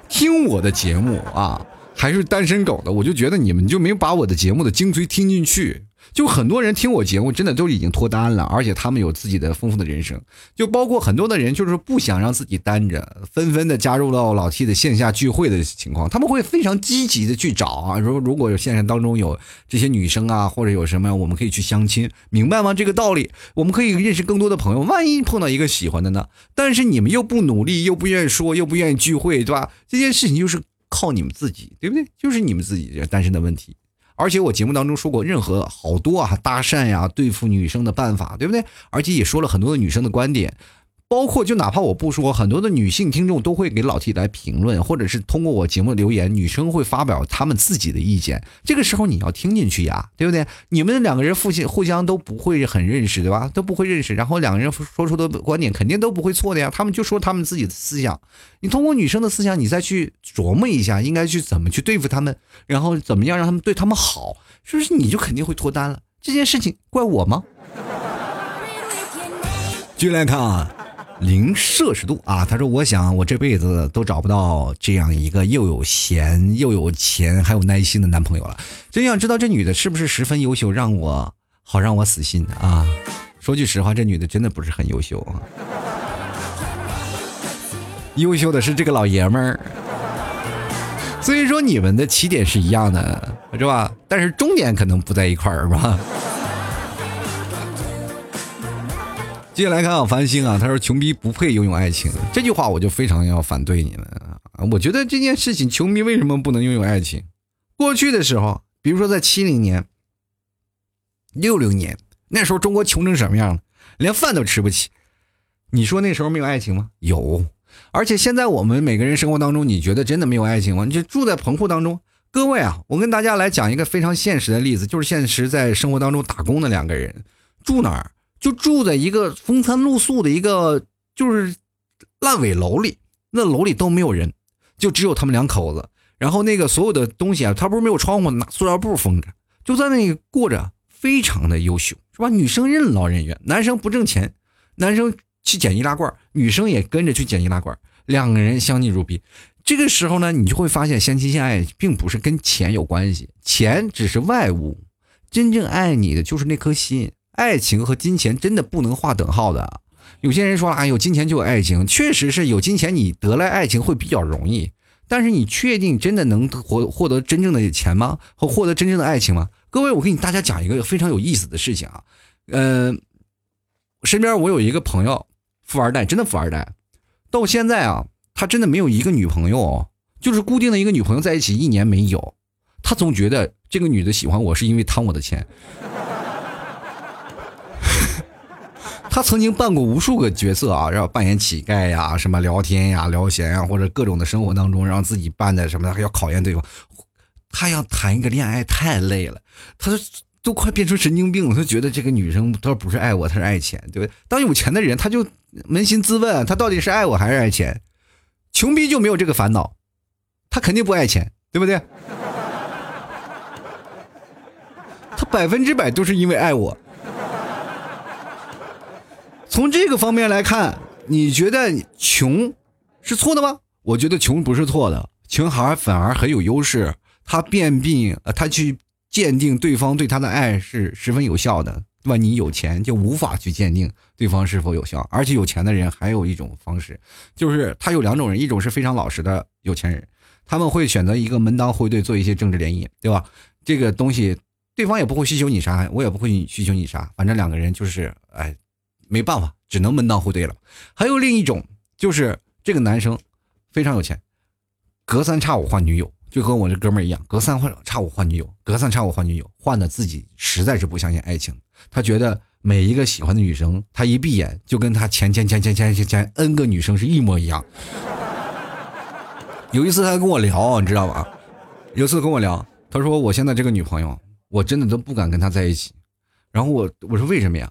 听我的节目啊，还是单身狗的，我就觉得你们就没把我的节目的精髓听进去。就很多人听我节目，真的都已经脱单了，而且他们有自己的丰富的人生。就包括很多的人，就是不想让自己单着，纷纷的加入到老 T 的线下聚会的情况。他们会非常积极的去找啊，如如果有线上当中有这些女生啊，或者有什么，我们可以去相亲，明白吗？这个道理，我们可以认识更多的朋友。万一碰到一个喜欢的呢？但是你们又不努力，又不愿意说，又不愿意聚会，对吧？这件事情就是靠你们自己，对不对？就是你们自己单身的问题。而且我节目当中说过，任何好多啊搭讪呀对付女生的办法，对不对？而且也说了很多的女生的观点。包括就哪怕我不说，很多的女性听众都会给老 T 来评论，或者是通过我节目留言，女生会发表她们自己的意见。这个时候你要听进去呀，对不对？你们两个人互相互相都不会很认识，对吧？都不会认识，然后两个人说出的观点肯定都不会错的呀。他们就说他们自己的思想，你通过女生的思想，你再去琢磨一下，应该去怎么去对付他们，然后怎么样让他们对他们好，是不是你就肯定会脱单了？这件事情怪我吗？继续来看啊。零摄氏度啊！他说：“我想我这辈子都找不到这样一个又有闲又有钱还有耐心的男朋友了。真想知道这女的是不是十分优秀，让我好让我死心啊！说句实话，这女的真的不是很优秀啊。优秀的是这个老爷们儿。所以说你们的起点是一样的，是吧？但是终点可能不在一块儿，是吧？”接下来看啊，繁星啊，他说：“穷逼不配拥有爱情。”这句话我就非常要反对你们啊！我觉得这件事情，穷逼为什么不能拥有爱情？过去的时候，比如说在七零年、六零年，那时候中国穷成什么样了？连饭都吃不起。你说那时候没有爱情吗？有。而且现在我们每个人生活当中，你觉得真的没有爱情吗？你就住在棚户当中。各位啊，我跟大家来讲一个非常现实的例子，就是现实在生活当中打工的两个人住哪儿？就住在一个风餐露宿的一个就是烂尾楼里，那楼里都没有人，就只有他们两口子。然后那个所有的东西啊，他不是没有窗户，拿塑料布封着，就在那里过着，非常的优秀，是吧？女生任劳任怨，男生不挣钱，男生去捡易拉罐，女生也跟着去捡易拉罐，两个人相敬如宾。这个时候呢，你就会发现，相亲相爱并不是跟钱有关系，钱只是外物，真正爱你的就是那颗心。爱情和金钱真的不能划等号的。有些人说啊，有金钱就有爱情，确实是有金钱，你得来爱情会比较容易。但是你确定真的能获获得真正的钱吗？和获得真正的爱情吗？各位，我给你大家讲一个非常有意思的事情啊。嗯，身边我有一个朋友，富二代，真的富二代，到现在啊，他真的没有一个女朋友，就是固定的一个女朋友在一起一年没有。他总觉得这个女的喜欢我是因为贪我的钱。他曾经扮过无数个角色啊，然后扮演乞丐呀，什么聊天呀、聊闲呀，或者各种的生活当中，让自己扮的什么，还要考验对方。他要谈一个恋爱太累了，他都快变成神经病了。他觉得这个女生他不是爱我，他是爱钱，对不对？当有钱的人，他就扪心自问，他到底是爱我还是爱钱？穷逼就没有这个烦恼，他肯定不爱钱，对不对？他百分之百都是因为爱我。从这个方面来看，你觉得穷是错的吗？我觉得穷不是错的，穷孩反而很有优势。他辨病，呃，他去鉴定对方对他的爱是十分有效的，对吧？你有钱就无法去鉴定对方是否有效。而且有钱的人还有一种方式，就是他有两种人，一种是非常老实的有钱人，他们会选择一个门当户对，做一些政治联姻，对吧？这个东西对方也不会需求你啥，我也不会需求你啥，反正两个人就是哎。没办法，只能门当户对了。还有另一种，就是这个男生非常有钱，隔三差五换女友，就和我这哥们儿一样，隔三换差五换女友，隔三差五换女友，换的自己实在是不相信爱情。他觉得每一个喜欢的女生，他一闭眼就跟他前前前前前前前 N 个女生是一模一样。有一次他跟我聊，你知道吧？有一次跟我聊，他说我现在这个女朋友，我真的都不敢跟她在一起。然后我我说为什么呀？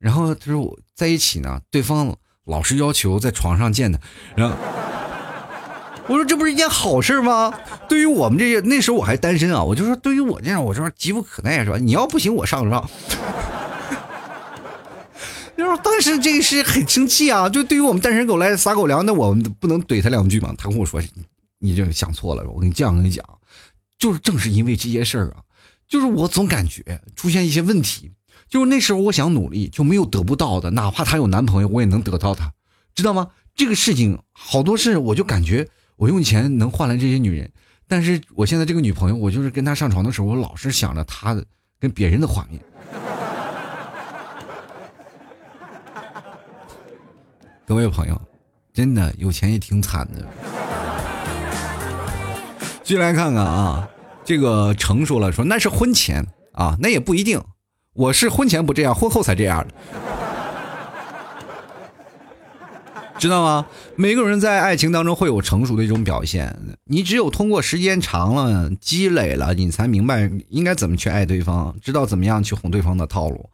然后他说我在一起呢，对方老是要求在床上见的，然后我说这不是一件好事吗？对于我们这些那时候我还单身啊，我就说对于我这样，我说急不可耐是吧？你要不行我上上。就是当时这个是很生气啊，就对于我们单身狗来撒狗粮，那我们不能怼他两句吗？他跟我说，你这想错了，我跟你这样跟你讲，就是正是因为这些事儿啊，就是我总感觉出现一些问题，就是那时候我想努力就没有得不到的，哪怕她有男朋友，我也能得到她，知道吗？这个事情好多事，我就感觉我用钱能换来这些女人，但是我现在这个女朋友，我就是跟她上床的时候，我老是想着她的跟别人的画面。各位朋友，真的有钱也挺惨的。进来看看啊，这个成熟了说那是婚前啊，那也不一定。我是婚前不这样，婚后才这样的，知道吗？每个人在爱情当中会有成熟的一种表现。你只有通过时间长了、积累了，你才明白应该怎么去爱对方，知道怎么样去哄对方的套路。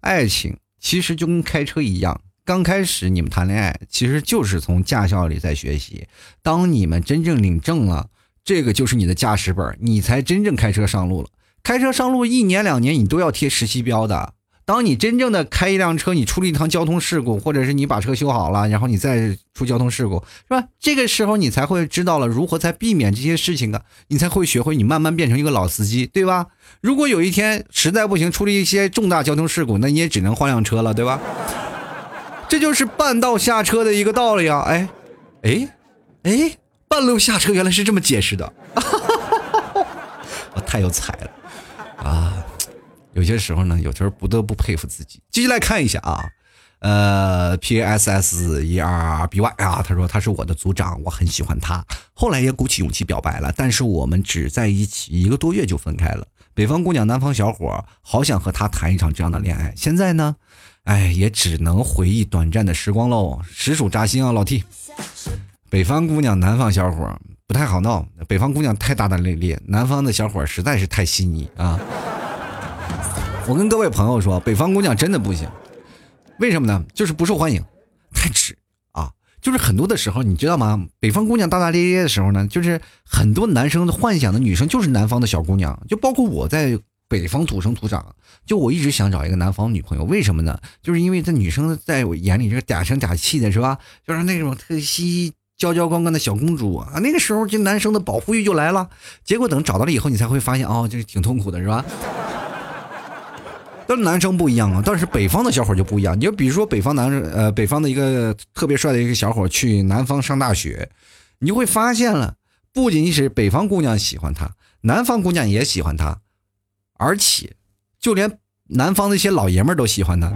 爱情其实就跟开车一样。刚开始你们谈恋爱，其实就是从驾校里在学习。当你们真正领证了，这个就是你的驾驶本，你才真正开车上路了。开车上路一年两年，你都要贴实习标的。当你真正的开一辆车，你出了一趟交通事故，或者是你把车修好了，然后你再出交通事故，是吧？这个时候你才会知道了如何才避免这些事情啊，你才会学会，你慢慢变成一个老司机，对吧？如果有一天实在不行，出了一些重大交通事故，那你也只能换辆车了，对吧？这就是半道下车的一个道理啊！哎，哎，哎，半路下车原来是这么解释的，我太有才了啊！有些时候呢，有时候不得不佩服自己。继续来看一下啊，呃，P S S E R B Y 啊，他说他是我的组长，我很喜欢他，后来也鼓起勇气表白了，但是我们只在一起一个多月就分开了。北方姑娘，南方小伙，好想和他谈一场这样的恋爱。现在呢？哎，也只能回忆短暂的时光喽，实属扎心啊，老 T。北方姑娘，南方小伙不太好闹。北方姑娘太大大咧咧，南方的小伙实在是太细腻啊。我跟各位朋友说，北方姑娘真的不行，为什么呢？就是不受欢迎，太直啊。就是很多的时候，你知道吗？北方姑娘大大咧咧的时候呢，就是很多男生幻想的女生就是南方的小姑娘，就包括我在。北方土生土长，就我一直想找一个南方女朋友，为什么呢？就是因为这女生在我眼里就是嗲声嗲气的，是吧？就是那种特稀娇娇光光的小公主啊。那个时候，就男生的保护欲就来了。结果等找到了以后，你才会发现，哦，就是挺痛苦的，是吧？但是男生不一样啊，但是北方的小伙就不一样。你就比如说北方男，呃，北方的一个特别帅的一个小伙去南方上大学，你就会发现了，不仅仅是北方姑娘喜欢他，南方姑娘也喜欢他。而且，就连南方的一些老爷们都喜欢他。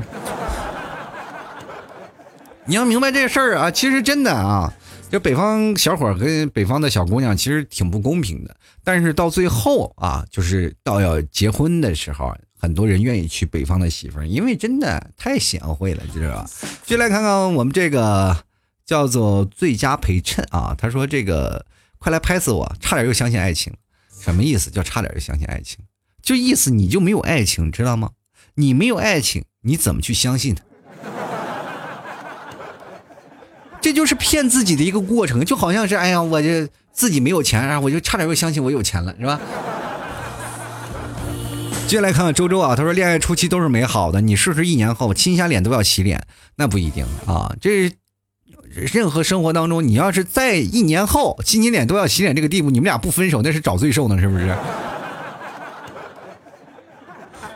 你要明白这事儿啊，其实真的啊，就北方小伙跟北方的小姑娘其实挺不公平的。但是到最后啊，就是到要结婚的时候，很多人愿意娶北方的媳妇儿，因为真的太贤惠了，知道吧？就来看看我们这个叫做最佳陪衬啊，他说：“这个快来拍死我，差点又相信爱情，什么意思？叫差点又相信爱情？”就意思你就没有爱情，知道吗？你没有爱情，你怎么去相信他？这就是骗自己的一个过程，就好像是哎呀，我这自己没有钱啊，我就差点又相信我有钱了，是吧？接下来看看周周啊，他说恋爱初期都是美好的，你试试一年后亲一下脸都要洗脸，那不一定啊。这任何生活当中，你要是在一年后亲你脸都要洗脸这个地步，你们俩不分手那是找罪受呢，是不是？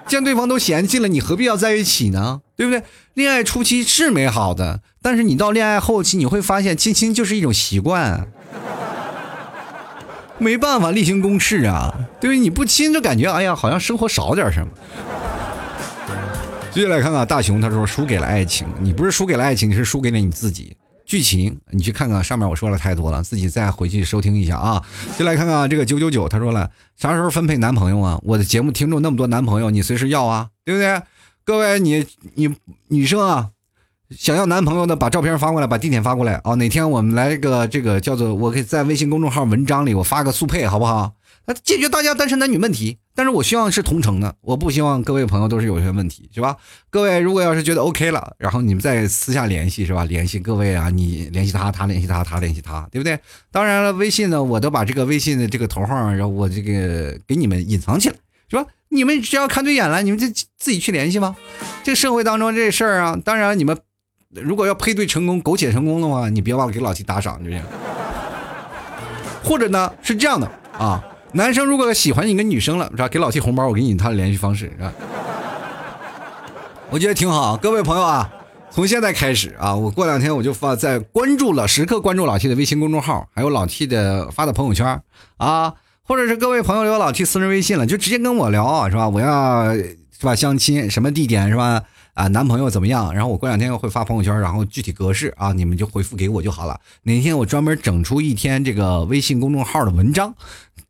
见对方都嫌弃了，你何必要在一起呢？对不对？恋爱初期是美好的，但是你到恋爱后期，你会发现亲亲就是一种习惯，没办法例行公事啊。对不对？你不亲就感觉哎呀，好像生活少点什么。接下来看看大熊，他说输给了爱情，你不是输给了爱情，是输给了你自己。剧情你去看看，上面我说了太多了，自己再回去收听一下啊。就来看看这个九九九，他说了，啥时候分配男朋友啊？我的节目听众那么多男朋友，你随时要啊，对不对？各位你你女生啊，想要男朋友的，把照片发过来，把地点发过来啊。哪天我们来个这个叫做，我可以在微信公众号文章里我发个速配，好不好？那解决大家单身男女问题，但是我希望是同城的，我不希望各位朋友都是有些问题，是吧？各位如果要是觉得 OK 了，然后你们再私下联系，是吧？联系各位啊，你联系他，他联系他，他联系他，对不对？当然了，微信呢，我都把这个微信的这个头号，然后我这个给你们隐藏起来，是吧？你们只要看对眼了，你们就自己去联系吗？这个社会当中这事儿啊，当然你们如果要配对成功、苟且成功的话，你别忘了给老 T 打赏，就行。或者呢是这样的啊。男生如果喜欢一个女生了，是吧？给老 T 红包，我给你他的联系方式，是吧？我觉得挺好。各位朋友啊，从现在开始啊，我过两天我就发在关注了，时刻关注老 T 的微信公众号，还有老 T 的发的朋友圈啊，或者是各位朋友有老 T 私人微信了，就直接跟我聊啊，是吧？我要是吧相亲，什么地点是吧？啊，男朋友怎么样？然后我过两天会发朋友圈，然后具体格式啊，你们就回复给我就好了。哪天我专门整出一天这个微信公众号的文章。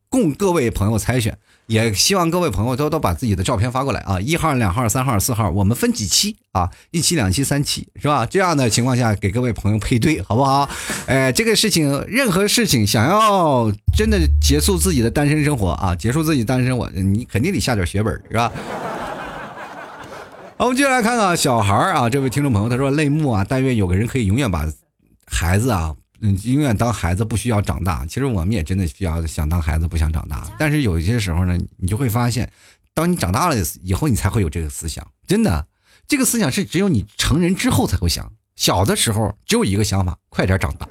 供各位朋友猜选，也希望各位朋友都都把自己的照片发过来啊！一号、两号、三号、四号，我们分几期啊？一期、两期、三期，是吧？这样的情况下给各位朋友配对，好不好？哎，这个事情，任何事情想要真的结束自己的单身生活啊，结束自己单身生活，你肯定得下点血本，是吧？好，我们接下来看看小孩啊，这位听众朋友他说：“泪目啊，但愿有个人可以永远把孩子啊。”嗯，永远当孩子不需要长大。其实我们也真的需要想当孩子，不想长大。但是有一些时候呢，你就会发现，当你长大了以后，你才会有这个思想。真的，这个思想是只有你成人之后才会想。小的时候只有一个想法：快点长大。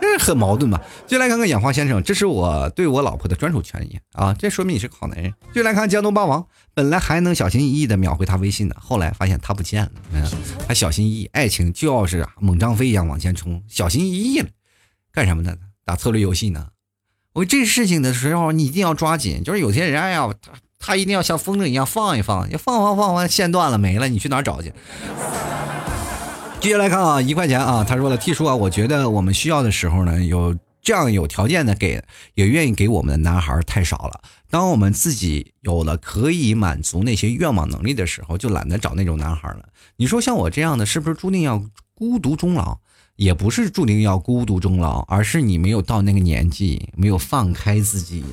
这 很矛盾吧？就来看看养花先生，这是我对我老婆的专属权益啊！这说明你是个好男人。就来看江东霸王，本来还能小心翼翼的秒回他微信呢，后来发现他不见了，嗯，还小心翼翼。爱情就要是猛张飞一样往前冲，小心翼翼了，干什么呢？打策略游戏呢？我这事情的时候你一定要抓紧，就是有些人哎呀，他他一定要像风筝一样放一放，要放放放完线断了没了，你去哪儿找去？接下来看啊，一块钱啊，他说了，T 叔啊，我觉得我们需要的时候呢，有这样有条件的给，也愿意给我们的男孩太少了。当我们自己有了可以满足那些愿望能力的时候，就懒得找那种男孩了。你说像我这样的，是不是注定要孤独终老？也不是注定要孤独终老，而是你没有到那个年纪，没有放开自己。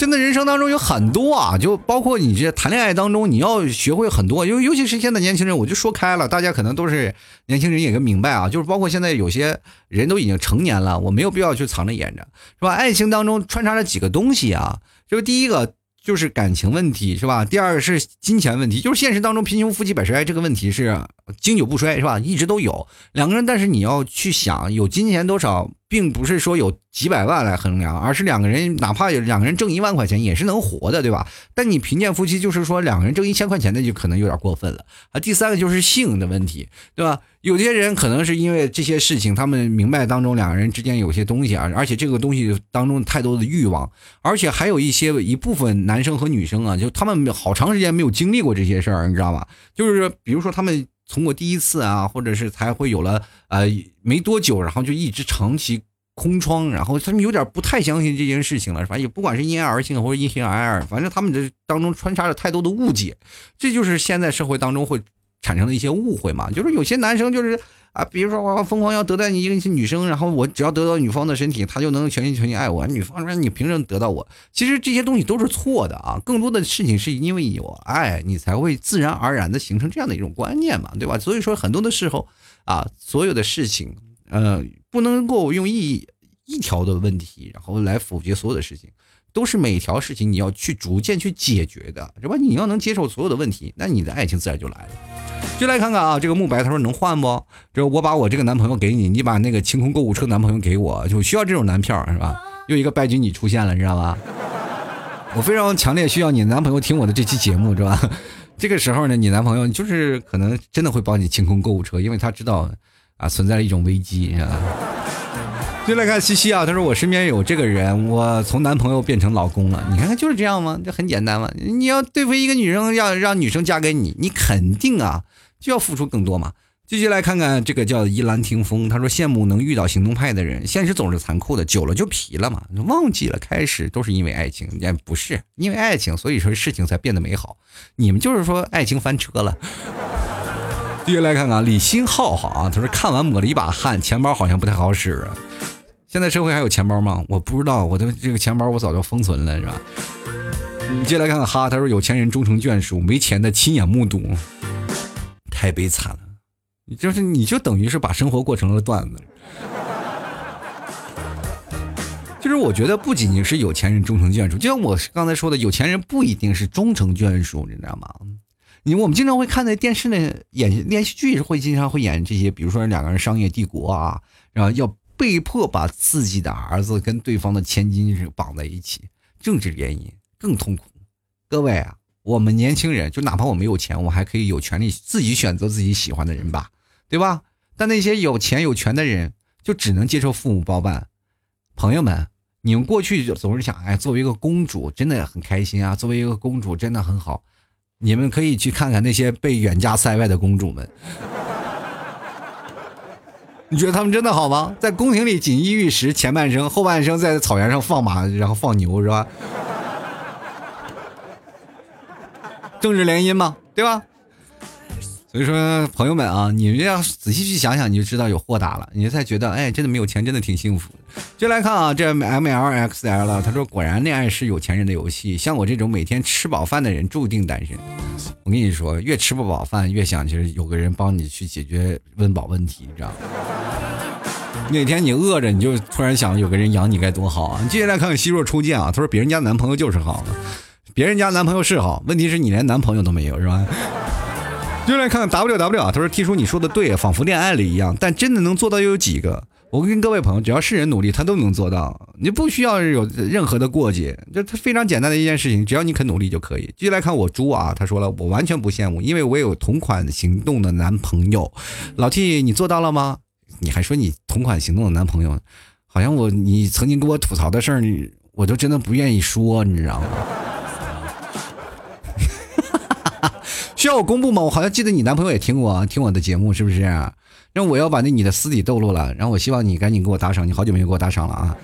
真的人生当中有很多啊，就包括你这谈恋爱当中，你要学会很多，因为尤其是现在年轻人，我就说开了，大家可能都是年轻人，也就明白啊，就是包括现在有些人都已经成年了，我没有必要去藏着掖着，是吧？爱情当中穿插着几个东西啊，就是第一个。就是感情问题是吧？第二个是金钱问题，就是现实当中贫穷夫妻百事哀这个问题是经久不衰是吧？一直都有两个人，但是你要去想，有金钱多少，并不是说有几百万来衡量，而是两个人哪怕有两个人挣一万块钱也是能活的，对吧？但你贫贱夫妻就是说两个人挣一千块钱那就可能有点过分了啊。第三个就是性的问题，对吧？有些人可能是因为这些事情，他们明白当中两个人之间有些东西啊，而且这个东西当中太多的欲望，而且还有一些一部分男生和女生啊，就他们好长时间没有经历过这些事儿，你知道吧？就是比如说他们从过第一次啊，或者是才会有了呃没多久，然后就一直长期空窗，然后他们有点不太相信这件事情了，反正也不管是因人而性或者因人而异，反正他们这当中穿插着太多的误解，这就是现在社会当中会。产生的一些误会嘛，就是有些男生就是啊，比如说我疯狂要得到你一个女生，然后我只要得到女方的身体，他就能全心全意爱我。女方说你凭什么得到我？其实这些东西都是错的啊，更多的事情是因为有爱，你才会自然而然的形成这样的一种观念嘛，对吧？所以说很多的时候啊，所有的事情，呃，不能够用一一条的问题，然后来否决所有的事情。都是每条事情你要去逐渐去解决的，是吧？你要能接受所有的问题，那你的爱情自然就来了。就来看看啊，这个慕白他说能换不？就我把我这个男朋友给你，你把那个清空购物车男朋友给我，就需要这种男票是吧？又一个败局你出现了，你知道吧？我非常强烈需要你男朋友听我的这期节目，是吧？这个时候呢，你男朋友就是可能真的会帮你清空购物车，因为他知道啊存在一种危机，是吧？就来看西西啊，他说我身边有这个人，我从男朋友变成老公了。你看看就是这样吗？这很简单嘛。你要对付一个女生，要让女生嫁给你，你肯定啊就要付出更多嘛。继续来看看这个叫依兰听风，他说羡慕能遇到行动派的人，现实总是残酷的，久了就皮了嘛，忘记了开始都是因为爱情，也不是因为爱情，所以说事情才变得美好。你们就是说爱情翻车了。继续来看看李新浩，浩啊，他说看完抹了一把汗，钱包好像不太好使。现在社会还有钱包吗？我不知道，我的这个钱包我早就封存了，是吧？你接来看看哈，他说有钱人终成眷属，没钱的亲眼目睹，太悲惨了。你就是你就等于是把生活过成了段子。就是我觉得不仅仅是有钱人终成眷属，就像我刚才说的，有钱人不一定是终成眷属，你知道吗？你我们经常会看在电视的演连续剧会经常会演这些，比如说两个人商业帝国啊，然后要。被迫把自己的儿子跟对方的千金绑在一起，政治原因更痛苦。各位啊，我们年轻人就哪怕我没有钱，我还可以有权利自己选择自己喜欢的人吧，对吧？但那些有钱有权的人就只能接受父母包办。朋友们，你们过去就总是想，哎，作为一个公主真的很开心啊，作为一个公主真的很好。你们可以去看看那些被远嫁塞外的公主们。你觉得他们真的好吗？在宫廷里锦衣玉食，前半生，后半生在草原上放马，然后放牛，是吧？政治联姻嘛？对吧？所以说，朋友们啊，你们要仔细去想想，你就知道有豁达了，你才觉得，哎，真的没有钱，真的挺幸福的。就来看啊，这 M L X L，他说，果然恋爱是有钱人的游戏，像我这种每天吃饱饭的人，注定单身。我跟你说，越吃不饱饭，越想就是有个人帮你去解决温饱问题，你知道吗？哪天你饿着，你就突然想有个人养你，该多好啊！你接下来看看希若初见啊，他说别人家男朋友就是好，别人家男朋友是好，问题是你连男朋友都没有，是吧？就来看 W W 啊，他说：“T 叔你说的对，仿佛恋爱了一样，但真的能做到又有几个？我跟各位朋友，只要是人努力，他都能做到，你不需要有任何的过节，这他非常简单的一件事情，只要你肯努力就可以。”继续来看我猪啊，他说了：“我完全不羡慕，因为我有同款行动的男朋友。”老 T，你做到了吗？你还说你同款行动的男朋友，好像我你曾经跟我吐槽的事儿，我都真的不愿意说，你知道吗？需要我公布吗？我好像记得你男朋友也听过听我的节目，是不是？让我要把那你的私底透露了，然后我希望你赶紧给我打赏，你好久没有给我打赏了啊！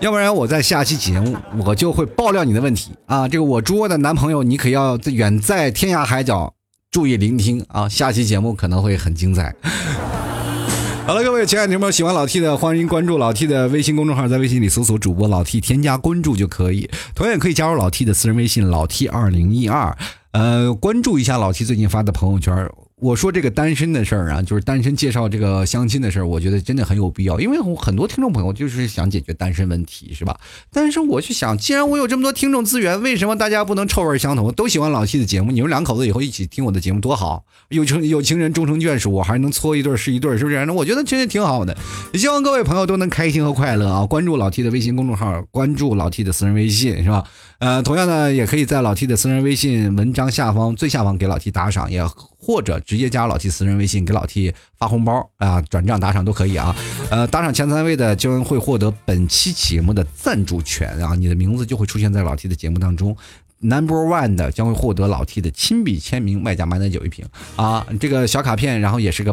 要不然我在下期节目我就会爆料你的问题啊！这个我猪的男朋友，你可要远在天涯海角注意聆听啊！下期节目可能会很精彩。好了，各位亲爱的朋友们，喜欢老 T 的，欢迎关注老 T 的微信公众号，在微信里搜索主播老 T，添加关注就可以。同样也可以加入老 T 的私人微信老 T 二零一二，呃，关注一下老 T 最近发的朋友圈。我说这个单身的事儿啊，就是单身介绍这个相亲的事儿，我觉得真的很有必要，因为很多听众朋友就是想解决单身问题，是吧？但是我去想，既然我有这么多听众资源，为什么大家不能臭味相投，都喜欢老 T 的节目？你们两口子以后一起听我的节目多好，有情有情人终成眷属，我还能搓一对是一对，是不是？那我觉得其实挺好的。也希望各位朋友都能开心和快乐啊！关注老 T 的微信公众号，关注老 T 的私人微信，是吧？呃，同样呢，也可以在老 T 的私人微信文章下方最下方给老 T 打赏，也。或者直接加老 T 私人微信给老 T 发红包啊，转账打赏都可以啊。呃，打赏前三位的将会获得本期节目的赞助权啊，你的名字就会出现在老 T 的节目当中。Number one 的将会获得老 T 的亲笔签名，外加满奶酒一瓶啊，这个小卡片，然后也是个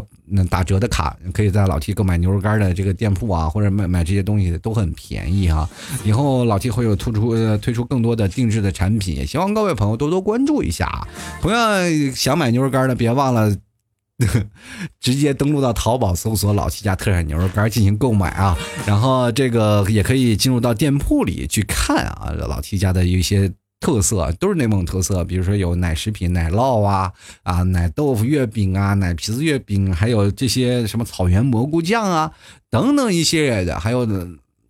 打折的卡，可以在老 T 购买牛肉干的这个店铺啊，或者买买这些东西都很便宜哈。以后老 T 会有突出推出更多的定制的产品，也希望各位朋友多多关注一下啊。同样想买牛肉干的，别忘了 直接登录到淘宝搜索“老 T 家特产牛肉干”进行购买啊。然后这个也可以进入到店铺里去看啊，老 T 家的一些。特色都是内蒙特色，比如说有奶食品、奶酪啊啊，奶豆腐月饼啊，奶皮子月饼，还有这些什么草原蘑菇酱啊等等一系列的，还有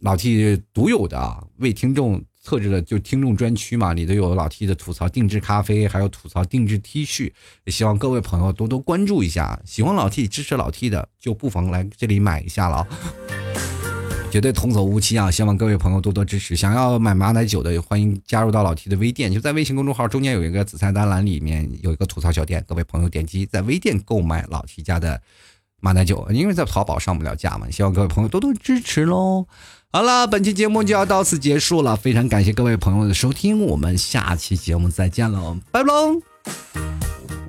老 T 独有的为听众特制的就听众专区嘛，里头有老 T 的吐槽定制咖啡，还有吐槽定制 T 恤，希望各位朋友多多关注一下，喜欢老 T 支持老 T 的就不妨来这里买一下了。绝对童叟无欺啊！希望各位朋友多多支持。想要买马奶酒的，欢迎加入到老 T 的微店，就在微信公众号中间有一个紫菜单栏，里面有一个吐槽小店。各位朋友点击在微店购买老 T 家的马奶酒，因为在淘宝上不了架嘛。希望各位朋友多多支持喽！好了，本期节目就要到此结束了，非常感谢各位朋友的收听，我们下期节目再见喽，拜拜喽。